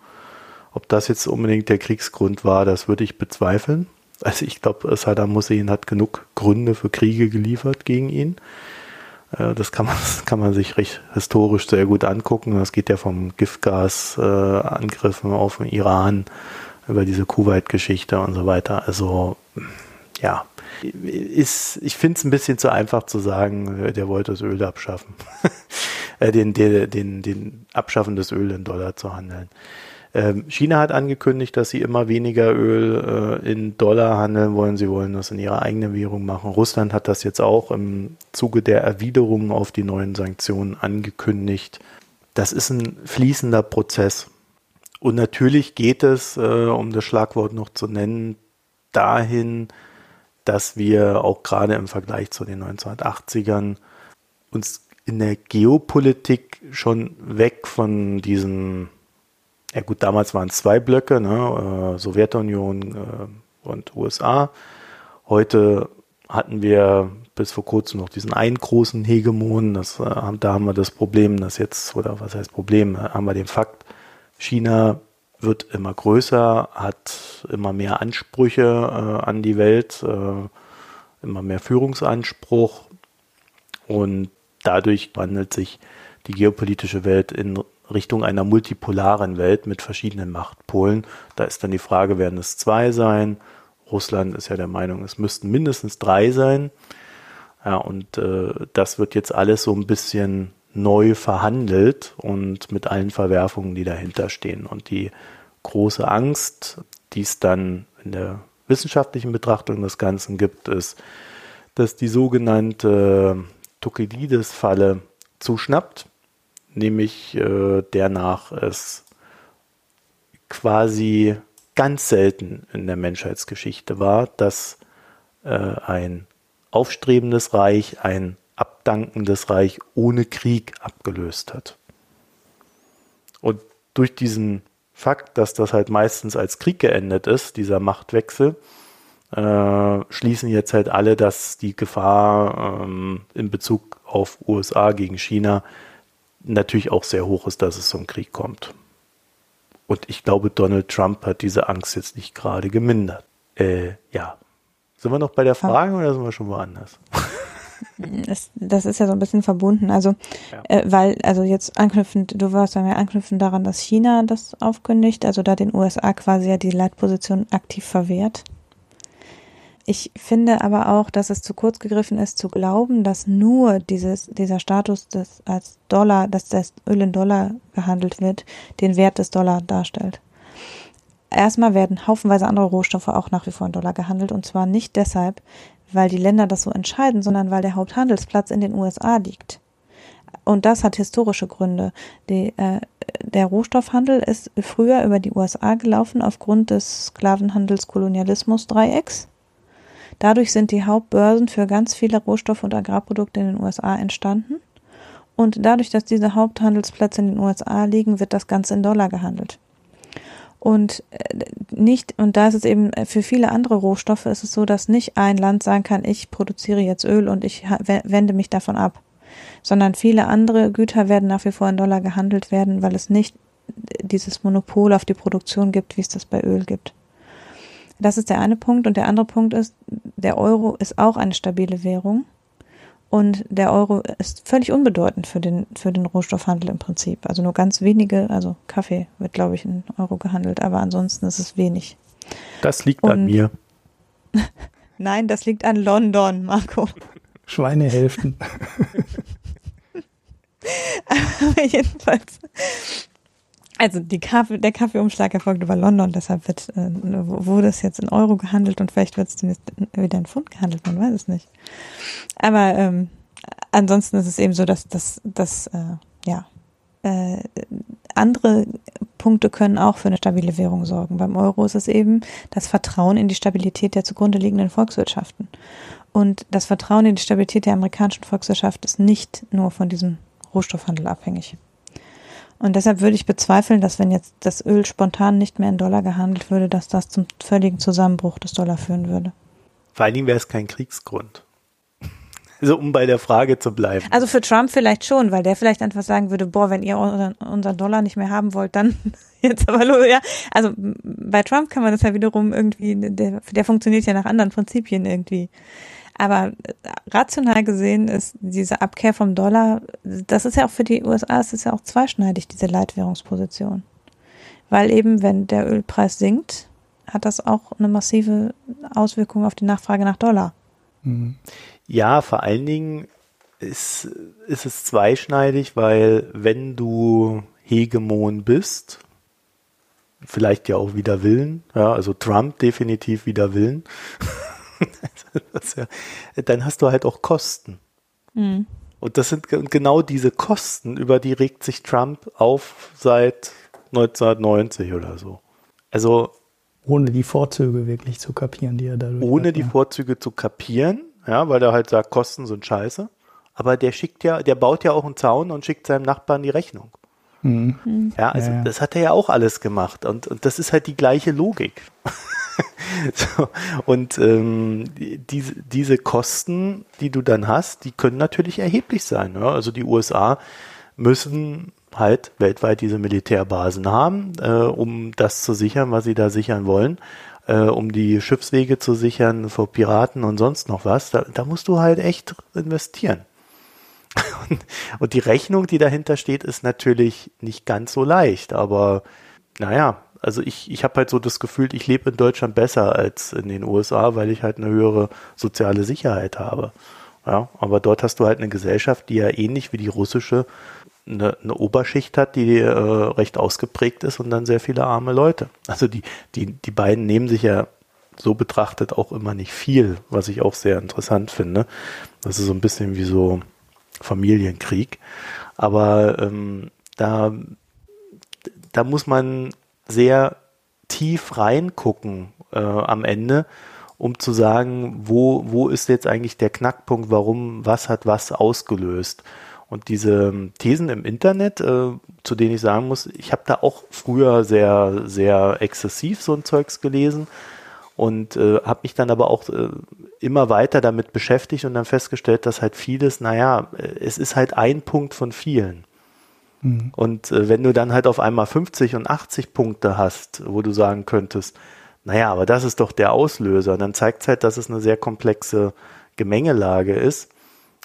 Ob das jetzt unbedingt der Kriegsgrund war, das würde ich bezweifeln. Also ich glaube, Saddam Hussein hat genug Gründe für Kriege geliefert gegen ihn. Äh, das kann man, [LAUGHS] kann man sich recht historisch sehr gut angucken. Das geht ja vom Giftgasangriffen auf den Iran über diese Kuwait-Geschichte und so weiter. Also ja, ist, ich finde es ein bisschen zu einfach zu sagen, der wollte das Öl abschaffen. [LAUGHS] Äh, den, den, den, den Abschaffen des Öl in Dollar zu handeln. Ähm, China hat angekündigt, dass sie immer weniger Öl äh, in Dollar handeln wollen. Sie wollen das in ihrer eigenen Währung machen. Russland hat das jetzt auch im Zuge der Erwiderungen auf die neuen Sanktionen angekündigt. Das ist ein fließender Prozess. Und natürlich geht es, äh, um das Schlagwort noch zu nennen, dahin, dass wir auch gerade im Vergleich zu den 1980ern uns in der Geopolitik schon weg von diesen ja gut, damals waren es zwei Blöcke, ne? Äh, Sowjetunion äh, und USA. Heute hatten wir bis vor kurzem noch diesen einen großen Hegemon. Das, äh, da haben wir das Problem, dass jetzt, oder was heißt Problem, haben wir den Fakt, China wird immer größer, hat immer mehr Ansprüche äh, an die Welt, äh, immer mehr Führungsanspruch und dadurch wandelt sich die geopolitische Welt in Richtung einer multipolaren Welt mit verschiedenen Machtpolen. Da ist dann die Frage, werden es zwei sein? Russland ist ja der Meinung, es müssten mindestens drei sein. Ja, und äh, das wird jetzt alles so ein bisschen neu verhandelt und mit allen Verwerfungen, die dahinter stehen. Und die große Angst, die es dann in der wissenschaftlichen Betrachtung des Ganzen gibt, ist, dass die sogenannte Thukydides-Falle zuschnappt nämlich äh, der nach es quasi ganz selten in der Menschheitsgeschichte war, dass äh, ein aufstrebendes Reich ein abdankendes Reich ohne Krieg abgelöst hat. Und durch diesen Fakt, dass das halt meistens als Krieg geendet ist, dieser Machtwechsel, äh, schließen jetzt halt alle, dass die Gefahr ähm, in Bezug auf USA gegen China natürlich auch sehr hoch ist, dass es zum Krieg kommt. Und ich glaube, Donald Trump hat diese Angst jetzt nicht gerade gemindert. Äh, ja. Sind wir noch bei der Frage oder sind wir schon woanders? [LAUGHS] Das, das ist ja so ein bisschen verbunden. Also, ja. äh, weil, also jetzt anknüpfend, du warst ja anknüpfend daran, dass China das aufkündigt, also da den USA quasi ja die Leitposition aktiv verwehrt. Ich finde aber auch, dass es zu kurz gegriffen ist, zu glauben, dass nur dieses, dieser Status des, als Dollar, dass das Öl in Dollar gehandelt wird, den Wert des Dollar darstellt. Erstmal werden haufenweise andere Rohstoffe auch nach wie vor in Dollar gehandelt und zwar nicht deshalb, weil die Länder das so entscheiden, sondern weil der Haupthandelsplatz in den USA liegt. Und das hat historische Gründe. Die, äh, der Rohstoffhandel ist früher über die USA gelaufen aufgrund des Sklavenhandels-Kolonialismus-Dreiecks Dadurch sind die Hauptbörsen für ganz viele Rohstoff- und Agrarprodukte in den USA entstanden. Und dadurch, dass diese Haupthandelsplätze in den USA liegen, wird das Ganze in Dollar gehandelt. Und äh, nicht, und da ist es eben äh, für viele andere Rohstoffe ist es so, dass nicht ein Land sagen kann, ich produziere jetzt Öl und ich wende mich davon ab. Sondern viele andere Güter werden nach wie vor in Dollar gehandelt werden, weil es nicht dieses Monopol auf die Produktion gibt, wie es das bei Öl gibt. Das ist der eine Punkt. Und der andere Punkt ist, der Euro ist auch eine stabile Währung. Und der Euro ist völlig unbedeutend für den, für den Rohstoffhandel im Prinzip. Also nur ganz wenige, also Kaffee wird, glaube ich, in Euro gehandelt, aber ansonsten ist es wenig. Das liegt Und, an mir. [LAUGHS] Nein, das liegt an London, Marco. Schweinehälften. [LAUGHS] aber jedenfalls, also Kaffee, der Kaffeeumschlag erfolgt über London, deshalb wird, äh, wurde es jetzt in Euro gehandelt und vielleicht wird es wieder in Pfund gehandelt, man weiß es nicht. Aber ähm, ansonsten ist es eben so, dass, dass, dass äh, ja, äh, andere Punkte können auch für eine stabile Währung sorgen. Beim Euro ist es eben das Vertrauen in die Stabilität der zugrunde liegenden Volkswirtschaften. Und das Vertrauen in die Stabilität der amerikanischen Volkswirtschaft ist nicht nur von diesem Rohstoffhandel abhängig. Und deshalb würde ich bezweifeln, dass wenn jetzt das Öl spontan nicht mehr in Dollar gehandelt würde, dass das zum völligen Zusammenbruch des Dollar führen würde. Vor allen Dingen wäre es kein Kriegsgrund. Also um bei der Frage zu bleiben. Also für Trump vielleicht schon, weil der vielleicht einfach sagen würde, boah, wenn ihr unseren, unseren Dollar nicht mehr haben wollt, dann [LAUGHS] jetzt aber los, ja. Also bei Trump kann man das ja wiederum irgendwie, der, der funktioniert ja nach anderen Prinzipien irgendwie. Aber äh, rational gesehen ist diese Abkehr vom Dollar, das ist ja auch für die USA, es ist ja auch zweischneidig, diese Leitwährungsposition. Weil eben, wenn der Ölpreis sinkt, hat das auch eine massive Auswirkung auf die Nachfrage nach Dollar. Mhm. Ja, vor allen Dingen ist, ist es zweischneidig, weil wenn du Hegemon bist, vielleicht ja auch wieder Willen, ja, also Trump definitiv wieder Willen, [LAUGHS] [LAUGHS] ja, dann hast du halt auch Kosten. Mhm. Und das sind genau diese Kosten, über die regt sich Trump auf seit 1990 oder so. Also ohne die Vorzüge wirklich zu kapieren, die er dadurch ohne hat, die ja. Vorzüge zu kapieren, ja, weil er halt sagt, Kosten sind scheiße. Aber der schickt ja, der baut ja auch einen Zaun und schickt seinem Nachbarn die Rechnung. Mhm. Ja, also ja, das hat er ja auch alles gemacht. Und, und das ist halt die gleiche Logik. [LAUGHS] so, und ähm, diese, diese Kosten, die du dann hast, die können natürlich erheblich sein. Ja? Also die USA müssen halt weltweit diese Militärbasen haben, äh, um das zu sichern, was sie da sichern wollen, äh, um die Schiffswege zu sichern vor Piraten und sonst noch was. Da, da musst du halt echt investieren. Und, [LAUGHS] und die Rechnung, die dahinter steht, ist natürlich nicht ganz so leicht, aber naja, also ich, ich habe halt so das Gefühl, ich lebe in Deutschland besser als in den USA, weil ich halt eine höhere soziale Sicherheit habe. Ja, aber dort hast du halt eine Gesellschaft, die ja ähnlich wie die russische eine, eine Oberschicht hat, die äh, recht ausgeprägt ist und dann sehr viele arme Leute. Also die, die, die beiden nehmen sich ja so betrachtet auch immer nicht viel, was ich auch sehr interessant finde. Das ist so ein bisschen wie so Familienkrieg. Aber ähm, da, da muss man sehr tief reingucken äh, am Ende, um zu sagen, wo, wo ist jetzt eigentlich der Knackpunkt, warum, was hat was ausgelöst. Und diese ähm, Thesen im Internet, äh, zu denen ich sagen muss, ich habe da auch früher sehr, sehr exzessiv so ein Zeugs gelesen und äh, habe mich dann aber auch äh, immer weiter damit beschäftigt und dann festgestellt, dass halt vieles, naja, äh, es ist halt ein Punkt von vielen. Mhm. Und äh, wenn du dann halt auf einmal 50 und 80 Punkte hast, wo du sagen könntest, naja, aber das ist doch der Auslöser, dann zeigt es halt, dass es eine sehr komplexe Gemengelage ist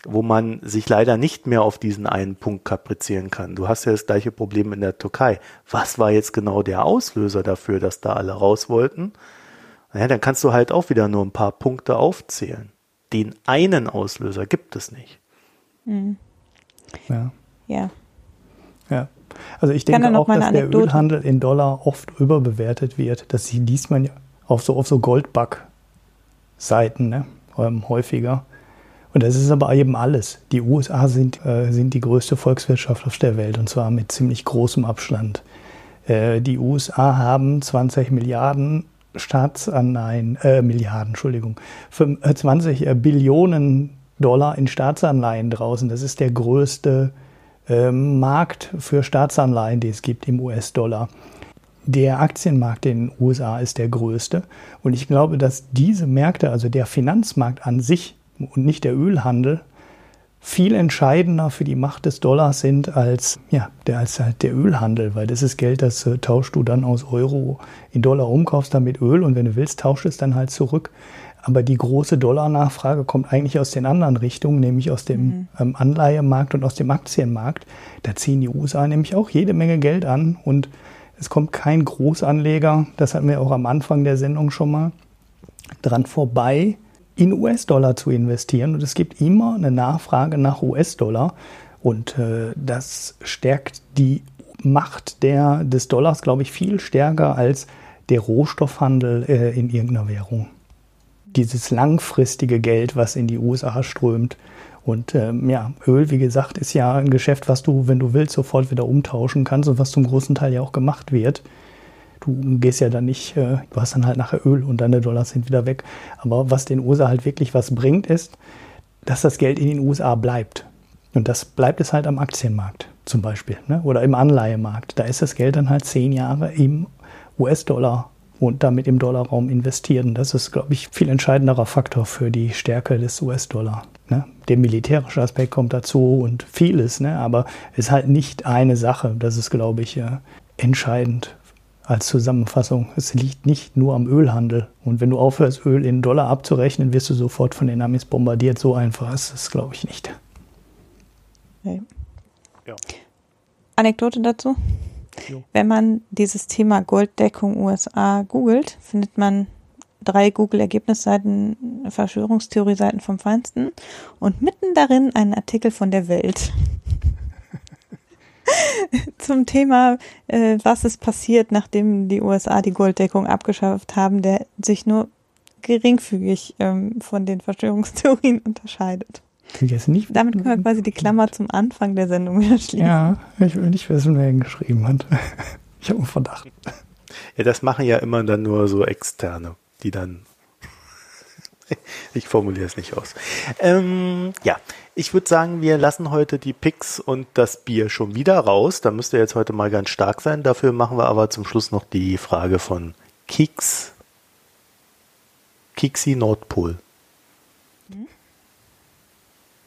wo man sich leider nicht mehr auf diesen einen Punkt kaprizieren kann. Du hast ja das gleiche Problem in der Türkei. Was war jetzt genau der Auslöser dafür, dass da alle raus wollten? Naja, dann kannst du halt auch wieder nur ein paar Punkte aufzählen. Den einen Auslöser gibt es nicht. Mhm. Ja. Ja. Ja. Also ich denke auch, dass der Ölhandel in Dollar oft überbewertet wird. Das liest man ja auf so, auf so Goldbug-Seiten ne? Ähm, häufiger. Und das ist aber eben alles. Die USA sind, äh, sind die größte Volkswirtschaft auf der Welt und zwar mit ziemlich großem Abstand. Äh, die USA haben 20 Milliarden Staatsanleihen, äh, Milliarden, Entschuldigung, 20 äh, Billionen Dollar in Staatsanleihen draußen. Das ist der größte äh, Markt für Staatsanleihen, die es gibt im US-Dollar. Der Aktienmarkt in den USA ist der größte. Und ich glaube, dass diese Märkte, also der Finanzmarkt an sich, und nicht der Ölhandel viel entscheidender für die Macht des Dollars sind als, ja, der, als halt der Ölhandel, weil das ist Geld, das äh, tauschst du dann aus Euro in Dollar um, kaufst damit Öl und wenn du willst, tauschst es dann halt zurück. Aber die große Dollarnachfrage kommt eigentlich aus den anderen Richtungen, nämlich aus dem mhm. ähm, Anleihemarkt und aus dem Aktienmarkt. Da ziehen die USA nämlich auch jede Menge Geld an und es kommt kein Großanleger, das hatten wir auch am Anfang der Sendung schon mal, dran vorbei, in US-Dollar zu investieren. Und es gibt immer eine Nachfrage nach US-Dollar. Und äh, das stärkt die Macht der, des Dollars, glaube ich, viel stärker als der Rohstoffhandel äh, in irgendeiner Währung. Dieses langfristige Geld, was in die USA strömt. Und ähm, ja, Öl, wie gesagt, ist ja ein Geschäft, was du, wenn du willst, sofort wieder umtauschen kannst und was zum großen Teil ja auch gemacht wird. Du gehst ja dann nicht, äh, du hast dann halt nachher Öl und deine Dollars sind wieder weg. Aber was den USA halt wirklich was bringt, ist, dass das Geld in den USA bleibt. Und das bleibt es halt am Aktienmarkt zum Beispiel ne? oder im Anleihemarkt. Da ist das Geld dann halt zehn Jahre im US-Dollar und damit im Dollarraum investiert. Und das ist, glaube ich, viel entscheidenderer Faktor für die Stärke des US-Dollar. Ne? Der militärische Aspekt kommt dazu und vieles, ne? aber es ist halt nicht eine Sache. Das ist, glaube ich, äh, entscheidend als Zusammenfassung. Es liegt nicht nur am Ölhandel. Und wenn du aufhörst, Öl in Dollar abzurechnen, wirst du sofort von den Amis bombardiert. So einfach ist es, glaube ich, nicht. Okay. Ja. Anekdote dazu. Jo. Wenn man dieses Thema Golddeckung USA googelt, findet man drei Google-Ergebnisseiten, Verschwörungstheorie-Seiten vom Feinsten und mitten darin einen Artikel von der Welt. [LAUGHS] zum Thema, äh, was ist passiert, nachdem die USA die Golddeckung abgeschafft haben, der sich nur geringfügig ähm, von den Verschwörungstheorien [LAUGHS] unterscheidet. Jetzt nicht, Damit können wir quasi die Klammer zum Anfang der Sendung wieder schließen. ja, ich will nicht wissen, wer ihn geschrieben hat. [LAUGHS] Ich habe einen Verdacht. Ja, das machen ja immer dann nur so Externe, die dann. [LAUGHS] ich formuliere es nicht aus. Ähm, ja, ich würde sagen, wir lassen heute die Picks und das Bier schon wieder raus. Da müsst ihr jetzt heute mal ganz stark sein. Dafür machen wir aber zum Schluss noch die Frage von Keks. Kiksi Nordpol.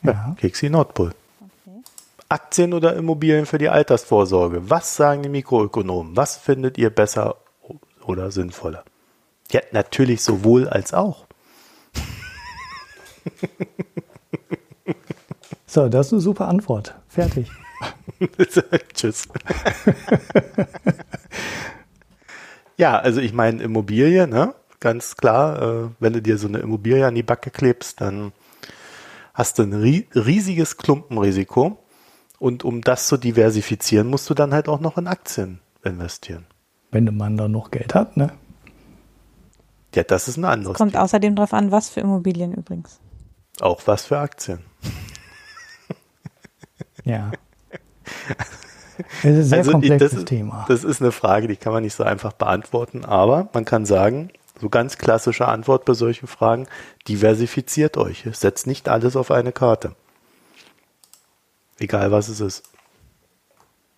Ja, Ja. Keksi Nordpol. Aktien oder Immobilien für die Altersvorsorge? Was sagen die Mikroökonomen? Was findet ihr besser oder sinnvoller? Ja, natürlich sowohl als auch. [LAUGHS] So, das ist eine super Antwort. Fertig. [LAUGHS] Tschüss. ja, also ich meine Immobilie, ne? Ganz klar, äh, wenn du dir so eine Immobilie an die Backe klebst, dann hast du ein ri riesiges Klumpenrisiko. Und um das zu diversifizieren, musst du dann halt auch noch in Aktien investieren. Wenn man da noch Geld hat, ne? Ja, das ist ein anderes. Kommt Thema. außerdem darauf an, was für Immobilien übrigens. Auch was für Aktien. [LAUGHS] Ja. Es ist ein sehr Also, komplexes das Thema. Das ist eine Frage, die kann man nicht so einfach beantworten, aber man kann sagen, so ganz klassische Antwort bei solchen Fragen, diversifiziert euch. Setzt nicht alles auf eine Karte. Egal was es ist.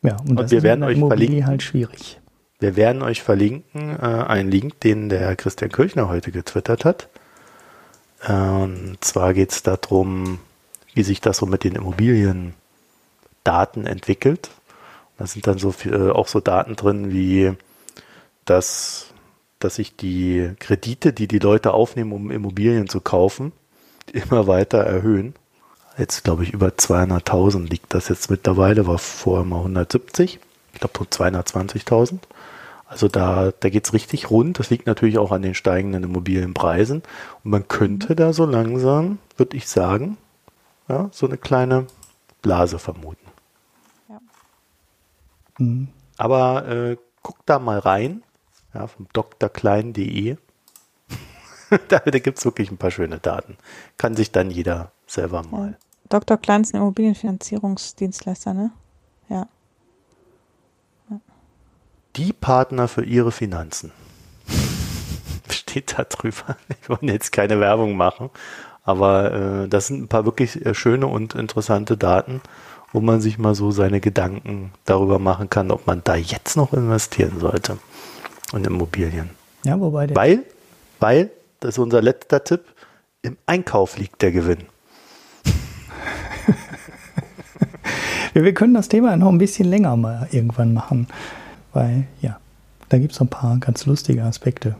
ja, und, das wir ist werden euch Immobilie verlinken. halt schwierig. Wir werden euch verlinken, äh, einen Link, den der Christian Kirchner heute getwittert hat. Und zwar geht es darum, wie sich das so mit den Immobiliendaten entwickelt. Da sind dann so viel, äh, auch so Daten drin, wie dass, dass sich die Kredite, die die Leute aufnehmen, um Immobilien zu kaufen, [LAUGHS] immer weiter erhöhen. Jetzt glaube ich über 200.000 liegt das jetzt mittlerweile, war vorher mal 170. Ich glaube so 220.000. Also da, da geht's richtig rund. Das liegt natürlich auch an den steigenden Immobilienpreisen. Und man könnte da so langsam, würde ich sagen, ja, so eine kleine Blase vermuten. Mhm. Aber äh, guckt da mal rein, ja, vom drklein.de. [LAUGHS] da da gibt's wirklich ein paar schöne Daten. Kann sich dann jeder selber mal. Dr. Klein ist ein Immobilienfinanzierungsdienstleister, ne? Ja. Die Partner für ihre Finanzen. [LAUGHS] Steht da drüber. Ich wollte jetzt keine Werbung machen, aber äh, das sind ein paar wirklich äh, schöne und interessante Daten, wo man sich mal so seine Gedanken darüber machen kann, ob man da jetzt noch investieren sollte in Immobilien. Ja, wobei der Weil, weil, das ist unser letzter Tipp, im Einkauf liegt der Gewinn. [LAUGHS] Wir können das Thema noch ein bisschen länger mal irgendwann machen, weil ja, da gibt es ein paar ganz lustige Aspekte.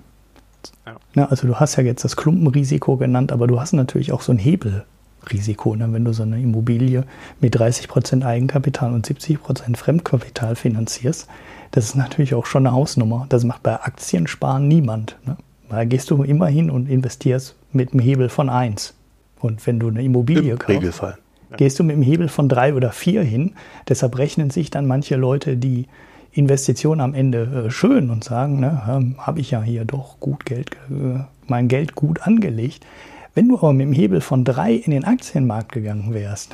Ja. Na, also du hast ja jetzt das Klumpenrisiko genannt, aber du hast natürlich auch so ein Hebelrisiko, ne? wenn du so eine Immobilie mit 30% Eigenkapital und 70% Fremdkapital finanzierst. Das ist natürlich auch schon eine Hausnummer. Das macht bei Aktiensparen niemand. Ne? Da gehst du immer hin und investierst mit einem Hebel von 1. Und wenn du eine Immobilie Im kaufst, Regelfall. gehst du mit dem Hebel von drei oder vier hin. Deshalb rechnen sich dann manche Leute die Investition am Ende äh, schön und sagen, ne, ähm, habe ich ja hier doch gut Geld, äh, mein Geld gut angelegt. Wenn du aber mit dem Hebel von drei in den Aktienmarkt gegangen wärst,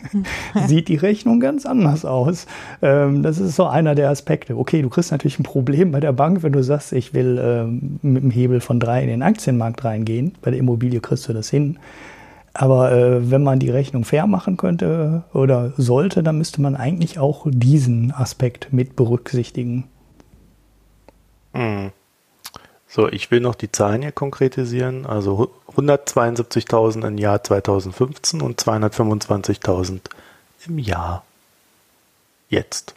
[LAUGHS] sieht die Rechnung ganz anders aus. Ähm, das ist so einer der Aspekte. Okay, du kriegst natürlich ein Problem bei der Bank, wenn du sagst, ich will ähm, mit dem Hebel von drei in den Aktienmarkt reingehen. Bei der Immobilie kriegst du das hin. Aber äh, wenn man die Rechnung fair machen könnte oder sollte, dann müsste man eigentlich auch diesen Aspekt mit berücksichtigen. Mhm. So, ich will noch die Zahlen hier konkretisieren. Also 172.000 im Jahr 2015 und 225.000 im Jahr jetzt.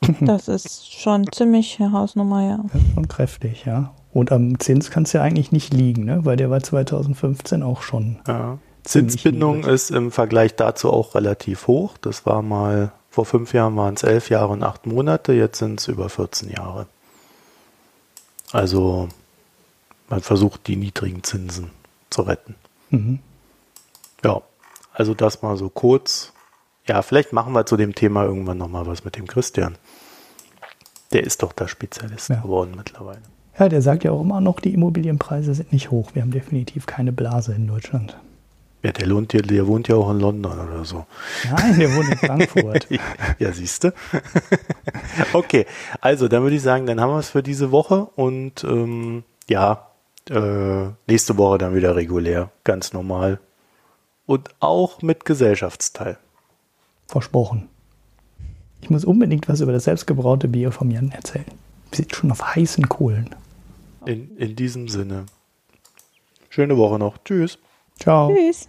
[LAUGHS] Das ist schon ziemlich eine Hausnummer, ja. Das ist schon kräftig, ja. Und am Zins kann es ja eigentlich nicht liegen, ne? weil der war 2015 auch schon. Ja. Zinsbindung ist im Vergleich dazu auch relativ hoch. Das war mal, vor fünf Jahren waren es elf Jahre und acht Monate, jetzt sind es über 14 Jahre. Also man versucht die niedrigen Zinsen zu retten. Mhm. Ja, also das mal so kurz. ja, vielleicht machen wir zu dem Thema irgendwann nochmal was mit dem Christian. Der ist doch da Spezialist Ja. geworden mittlerweile. Ja, der sagt ja auch immer noch, die Immobilienpreise sind nicht hoch. Wir haben definitiv keine Blase in Deutschland. Ja, der, lohnt ja, der wohnt ja auch in London oder so. Nein, der wohnt in Frankfurt. [LAUGHS] ja, siehst du. [LAUGHS] okay, also dann würde ich sagen, dann haben wir es für diese Woche und ähm, ja, äh, nächste Woche dann wieder regulär, ganz normal. Und auch mit Gesellschaftsteil. Versprochen. Ich muss unbedingt was über das selbstgebraute Bier vom Jan erzählen. Wir sind schon auf heißen Kohlen. In, in diesem Sinne. Schöne Woche noch. Tschüss. Ciao. Tschüss.